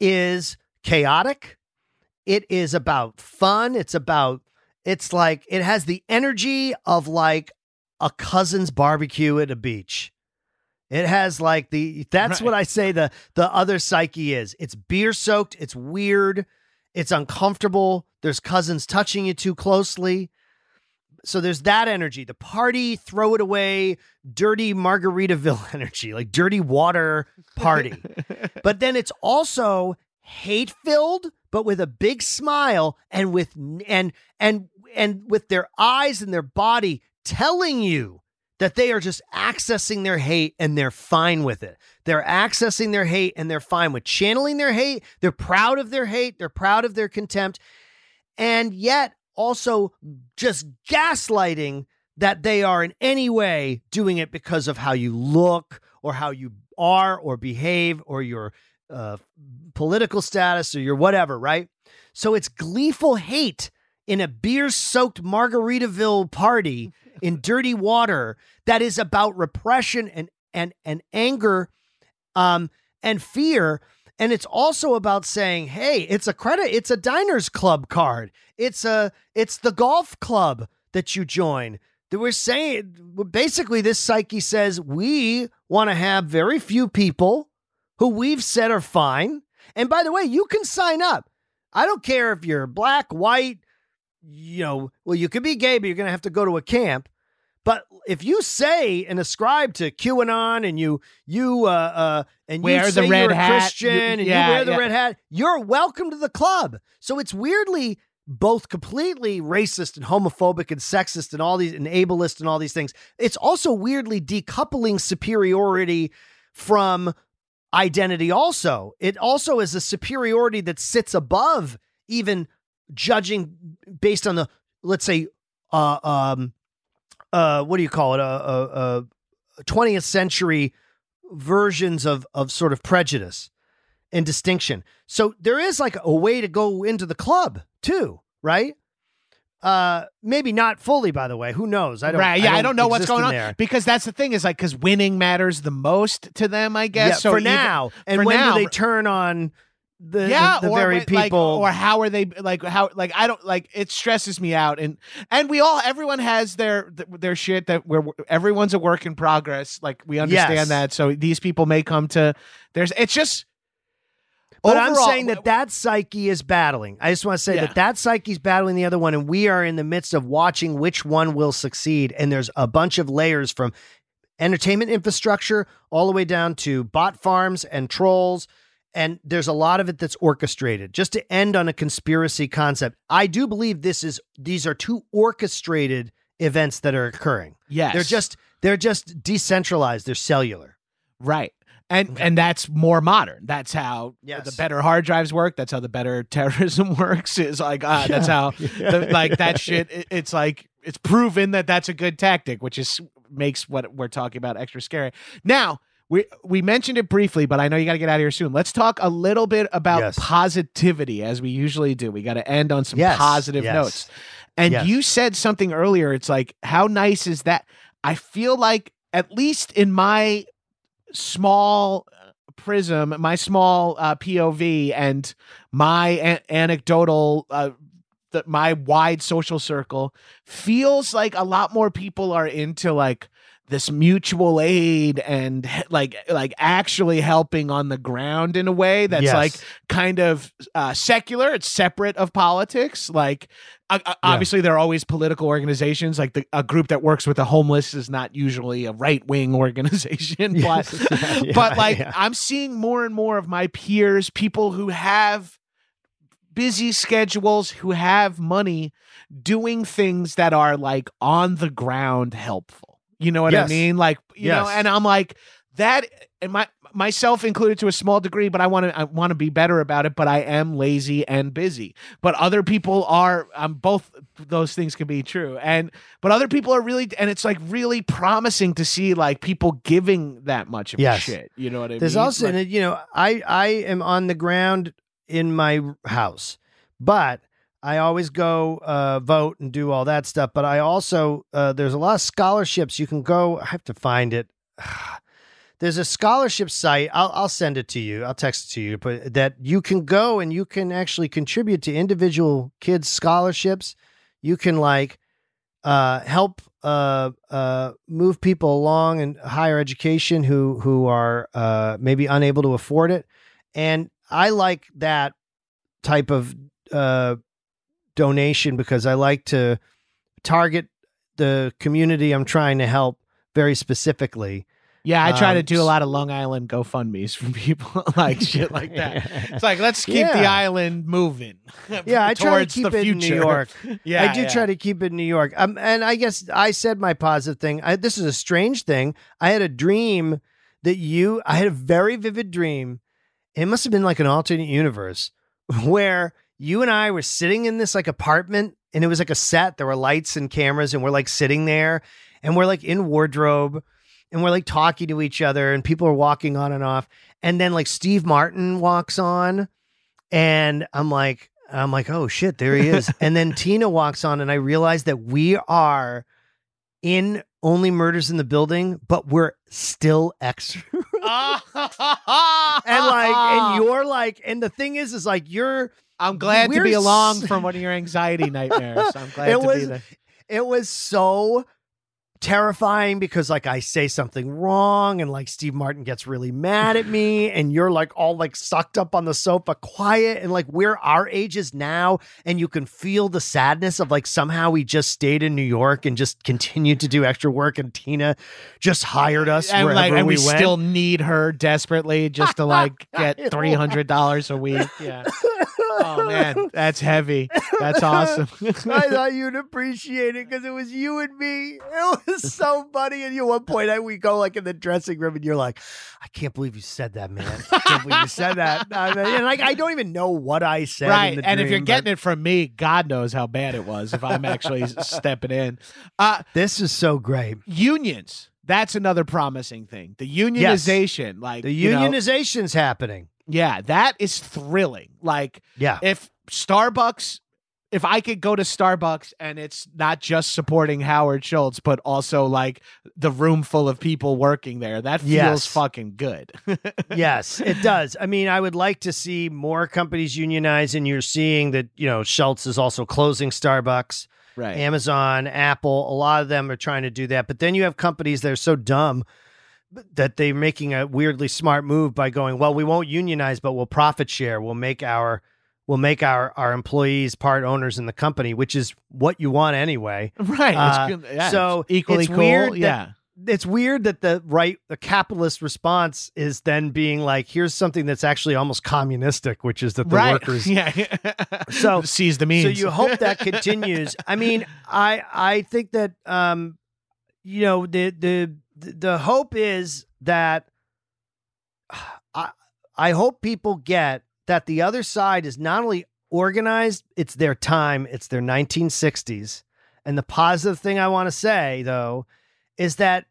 S2: is chaotic. It is about fun. It's about, it's like, it has the energy of like a cousin's barbecue at a beach. It has like the, that's
S1: Right.
S2: what I say the, the other psyche is. It's beer soaked. It's weird. It's uncomfortable. There's cousins touching you too closely. So there's that energy, the party, throw it away, dirty Margaritaville energy, like dirty water party. but then it's also hate filled, but with a big smile and with and and and with their eyes and their body telling you that they are just accessing their hate and they're fine with it. They're accessing their hate and they're fine with channeling their hate. They're proud of their hate. They're proud of their contempt. And yet also just gaslighting that they are in any way doing it because of how you look or how you are or behave or your uh, political status or your whatever, right? So it's gleeful hate in a beer soaked Margaritaville party in dirty water that is about repression and and and anger um and fear and it's also about saying, "Hey, it's a credit. It's a diners club card. It's a it's the golf club that you join." That we're saying basically, this psyche says we want to have very few people who we've said are fine. And by the way, you can sign up. I don't care if you're black, white, you know, well, you could be gay, but you're going to have to go to a camp. But if you say and ascribe to QAnon and you you uh uh and
S1: Wear
S2: you
S1: the
S2: say
S1: red
S2: you're a
S1: hat,
S2: Christian and
S1: yeah,
S2: you wear the
S1: yeah.
S2: red hat, you're welcome to the club. So it's weirdly both completely racist and homophobic and sexist and all these and ableist and all these things. It's also weirdly decoupling superiority from identity also. It also is a superiority that sits above even judging based on the let's say uh um uh what do you call it a uh, uh 20th century versions of of sort of prejudice and distinction. So there is like a way to go into the club too, right? Uh maybe not fully by the way. Who knows? I don't
S1: right. Yeah, I don't, know what's going on
S2: there.
S1: because that's the thing is like because winning matters the most to them, I guess.
S2: Yeah,
S1: so
S2: for
S1: even-
S2: now. And
S1: for
S2: when
S1: now-
S2: do they turn on the,
S1: yeah,
S2: the, the
S1: or
S2: very
S1: when- like,
S2: people
S1: or how are they like how like I don't like it stresses me out and and we all everyone has their their shit that we're everyone's a work in progress like we understand
S2: Yes.
S1: that so these people may come to there's it's just
S2: But I'm saying that that psyche is battling. I just want to say
S1: Yeah.
S2: that that is battling the other one, and we are in the midst of watching which one will succeed. And there's a bunch of layers from entertainment infrastructure all the way down to bot farms and trolls. And there's a lot of it that's orchestrated. Just to end on a conspiracy concept, I do believe this is these are two orchestrated events that are occurring.
S1: yes
S2: They're just they're just decentralized. They're cellular.
S1: right and and that's more modern. That's how
S2: Yes.
S1: the better hard drives work. That's how the better terrorism works. Is like ah that's how the, like that shit it- it's like it's proven that that's a good tactic which is makes what we're talking about extra scary. Now we we mentioned it briefly but i know you got to get out of here soon. Let's talk a little bit about
S2: Yes.
S1: positivity as we usually do. We got to end on some
S2: Yes,
S1: positive notes. And you said something earlier. It's like how nice is that? I feel like at least in my small uh, prism my small uh, pov and my a- anecdotal uh, the, my wide social circle feels like a lot more people are into like this mutual aid and like like actually helping on the ground in a way that's
S2: Yes.
S1: like kind of uh, secular it's separate of politics like uh, uh, obviously there are always political organizations like the, a group that works with the homeless is not usually a right-wing organization but
S2: Yeah,
S1: but like
S2: yeah.
S1: I'm seeing more and more of my peers, people who have busy schedules, who have money, doing things that are like on the ground helpful. You know what I mean? Like, you know, and I'm like that and my myself included to a small degree, but I want to I want to be better about it, but I am lazy and busy. But other people are um both those things can be true. And but other people are really and it's like really promising to see like people giving that much of
S2: Yes.
S1: shit. You know what I
S2: There's
S1: mean?
S2: There's also,
S1: Like-
S2: and, you know, I I am on the ground in my house, but I always go uh, vote and do all that stuff. But I also uh, there's a lot of scholarships you can go. I have to find it. There's a scholarship site. I'll I'll send it to you. I'll text it to you. But that you can go and you can actually contribute to individual kids scholarships. You can like uh, help uh, uh, move people along in higher education who who are uh, maybe unable to afford it. And I like that type of uh, donation because I like to target the community I'm trying to help very specifically.
S1: yeah, I try
S2: um,
S1: to do a lot of Long Island GoFundMe's from people like shit like that. It's like let's keep the island moving.
S2: Yeah, I try to keep
S1: the
S2: it in
S1: future.
S2: New York.
S1: yeah,
S2: I do
S1: yeah.
S2: try to keep it in New York. Um, and I guess I said my positive thing. I, this is a strange thing. I had a dream that you, I had a very vivid dream. It must have been like an alternate universe where you and I were sitting in this like apartment and it was like a set. There were lights and cameras and we're like sitting there and we're like in wardrobe and we're like talking to each other and people are walking on and off. And then like Steve Martin walks on and I'm like, I'm like, oh shit, there he is. and then Tina walks on, and I realize that we are in Only Murders in the Building, but we're still extra. and like, and you're like like, and the thing is, is like you're.
S1: I'm glad to
S2: We're
S1: be along
S2: s-
S1: from one of your anxiety nightmares. I'm glad
S2: It
S1: to be
S2: was-
S1: there.
S2: It was so terrifying because like I say something wrong and like Steve Martin gets really mad at me and you're like all like sucked up on the sofa quiet and like we're our ages now and you can feel the sadness of like somehow we just stayed in New York and just continued to do extra work and Tina just hired us
S1: and like, and we,
S2: we, went.
S1: still need her desperately just to like get three hundred dollars a week. Yeah. Oh man, that's heavy. That's awesome.
S2: I thought you'd appreciate it because it was you and me. It was so funny. And you, at one point, I, we go like in the dressing room, and you're like, "I can't believe you said that, man. I can't believe you said that." I mean, and like, I don't even know what I said. in
S1: right. And if you're
S2: dream,
S1: getting it from me, God knows how bad it was. If I'm actually stepping in, uh,
S2: this is so great.
S1: unions. That's another promising thing. The unionization, like
S2: The
S1: you know,
S2: unionization's happening.
S1: Yeah, that is thrilling. Like
S2: Yeah,
S1: if Starbucks, if I could go to Starbucks and it's not just supporting Howard Schultz, but also like the room full of people working there, that feels
S2: Yes.
S1: fucking good.
S2: yes, it does. I mean, I would like to see more companies unionize, and you're seeing that you know Schultz is also closing Starbucks.
S1: right.
S2: Amazon, Apple, a lot of them are trying to do that. But then you have companies that are so dumb that they're making a weirdly smart move by going, well, we won't unionize, but we'll profit share. We'll make our we'll make our our employees part owners in the company, which is what you want anyway.
S1: right.
S2: Uh,
S1: it's. Yeah,
S2: so
S1: it's equally
S2: it's
S1: cool.
S2: weird that-
S1: yeah.
S2: It's weird that the right the capitalist response is then being like, here's something that's actually almost communistic, which is that the
S1: right.
S2: workers
S1: yeah.
S2: So-
S1: seize the means.
S2: So you hope that continues. I mean, I I think that um, you know, the the the hope is that I I hope people get that the other side is not only organized, it's their time, it's their 1960s. And the positive thing I want to say though is that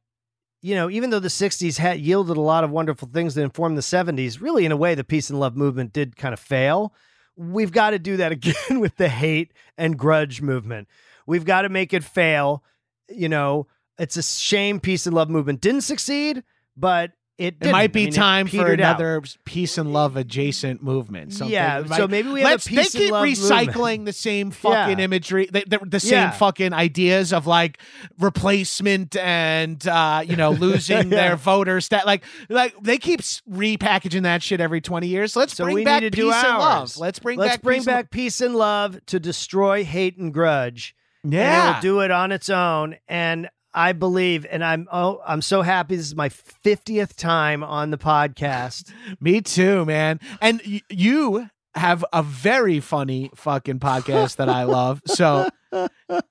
S2: you know, even though the 60s had yielded a lot of wonderful things that informed the 70s, really in a way the peace and love movement did kind of fail we've got to do that again with the hate and grudge movement. We've got to make it fail. You know, it's a shame peace and love movement didn't succeed, but it,
S1: it might
S2: I
S1: be
S2: mean,
S1: time for
S2: petered out.
S1: another pease and love adjacent movement. Something
S2: Yeah,
S1: that
S2: so maybe we have peace
S1: they
S2: and
S1: keep recycling
S2: movement.
S1: the same fucking
S2: Yeah.
S1: imagery, the, the, the same
S2: Yeah.
S1: fucking ideas of like replacement and uh, you know losing
S2: Yeah.
S1: their voter stat. Like like they keep repackaging that shit every twenty years. Let's
S2: So
S1: bring back peace and love. Let's bring
S2: Let's
S1: back
S2: bring
S1: peace and
S2: back peace and love to destroy hate and grudge.
S1: love.
S2: and
S1: Yeah,
S2: it'll do it on its own. And I believe, and I'm oh, I'm so happy. This is my fiftieth time on the podcast.
S1: me too, man. And y- you have a very funny fucking podcast that I love. So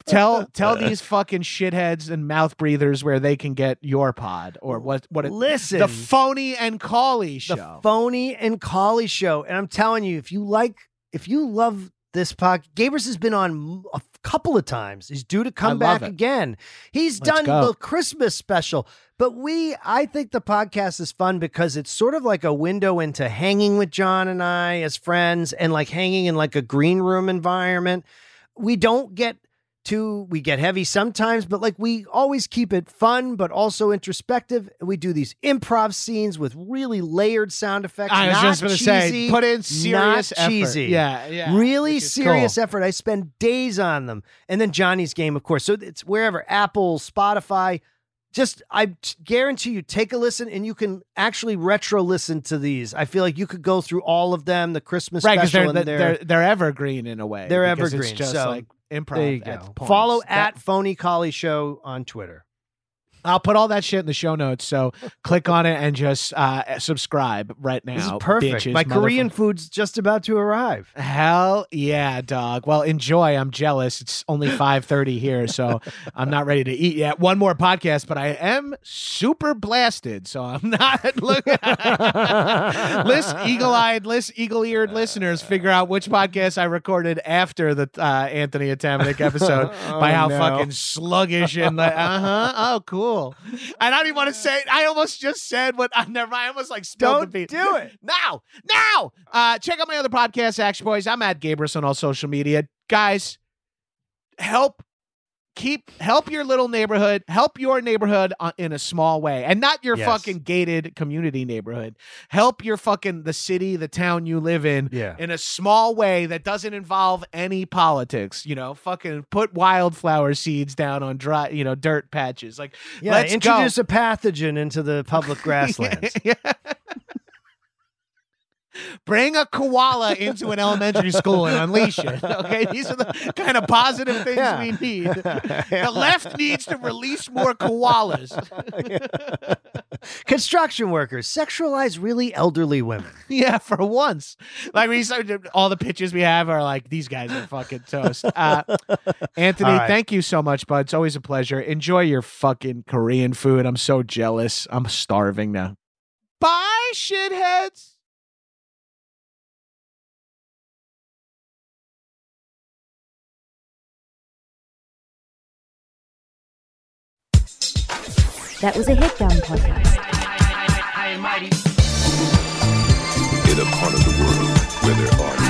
S1: tell tell these fucking shitheads and mouth breathers where they can get your pod or what what it,
S2: Listen,
S1: the phony and Collie show.
S2: the phony and collie show and i'm telling you if you like if you love this podcast Gabers has been on a couple of times he's due to come back
S1: it.
S2: again he's
S1: Let's
S2: done
S1: go.
S2: the christmas special but we i think the podcast is fun because it's sort of like a window into hanging with john and i as friends and like hanging in like a green room environment we don't get too we get heavy sometimes but like we always keep it fun but also introspective we do these improv scenes with really layered sound effects
S1: I was just going to say, put in serious
S2: not
S1: effort.
S2: cheesy.
S1: Yeah, yeah.
S2: really serious
S1: cool.
S2: effort i spend days on them and then johnny's game of course so it's wherever apple spotify just I guarantee you take a listen and you can actually retro listen to these i feel like you could go through all of them the christmas
S1: Right,
S2: special
S1: they're, they're,
S2: they're,
S1: they're evergreen in a way.
S2: They're evergreen,
S1: It's just
S2: so
S1: like improv.
S2: there you go follow
S1: That-
S2: at phony collie show on twitter
S1: I'll put all that shit in the show notes. So click on it and just uh, subscribe right now.
S2: this is perfect
S1: bitches,
S2: my korean food's just about to arrive
S1: Hell yeah, dog. Well, enjoy. I'm jealous. It's only 5:30 here, so I'm not ready to eat yet. One more podcast, but I am super blasted, so I'm not looking. list eagle-eyed, list eagle-eared listeners figure out which podcast I recorded after the uh, Anthony Atamanuik episode by
S2: Oh,
S1: how
S2: no.
S1: fucking sluggish and like, uh-huh. Oh, cool. I don't even want to say it. I almost just said what I never I almost like spilled
S2: don't
S1: the beans.
S2: do it
S1: Now, now, uh, check out my other podcast, Action Boyz. I'm at Gabrus on all social media. Guys, help keep help your little neighborhood, help your neighborhood uh, in a small way, and not your
S2: Yes.
S1: fucking gated community neighborhood. Help your fucking the city, the town you live in,
S2: Yeah.
S1: in a small way that doesn't involve any politics. You know, fucking put wildflower seeds down on dry, you know, dirt patches. Like,
S2: Yeah,
S1: let's
S2: introduce
S1: go.
S2: a pathogen into the public grasslands.
S1: Yeah. Bring a koala into an elementary school and unleash it. Okay, these are the kind of positive things
S2: Yeah.
S1: we need. The left needs to release more koalas.
S2: Construction workers sexualize really elderly women.
S1: yeah, for once. Like we started, all the pictures we have are like these guys are fucking toast. Uh, Anthony,
S2: right.
S1: thank you so much, bud. It's always a pleasure. Enjoy your fucking Korean food. I'm so jealous. I'm starving now. Bye, shitheads.
S3: That was a headgum podcast.
S4: part of the world where there are no
S5: Holy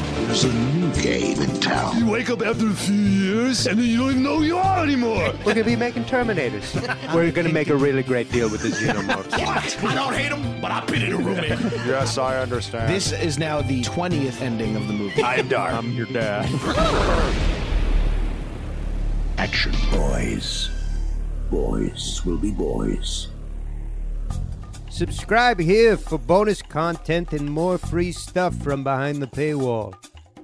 S6: There's a new game in town.
S4: You wake up after a few years, and then you don't even know who you are anymore.
S5: We're gonna be making Terminators. We're gonna make a really great deal with the Xenomorphs. What?
S4: I don't hate them, but I've been in a room. yes, I understand.
S7: This is now the 20th ending of the movie.
S4: I am dark. I'm your dad.
S6: Action Boyz. Boys will be boys.
S8: Subscribe here for bonus content and more free stuff from behind the paywall.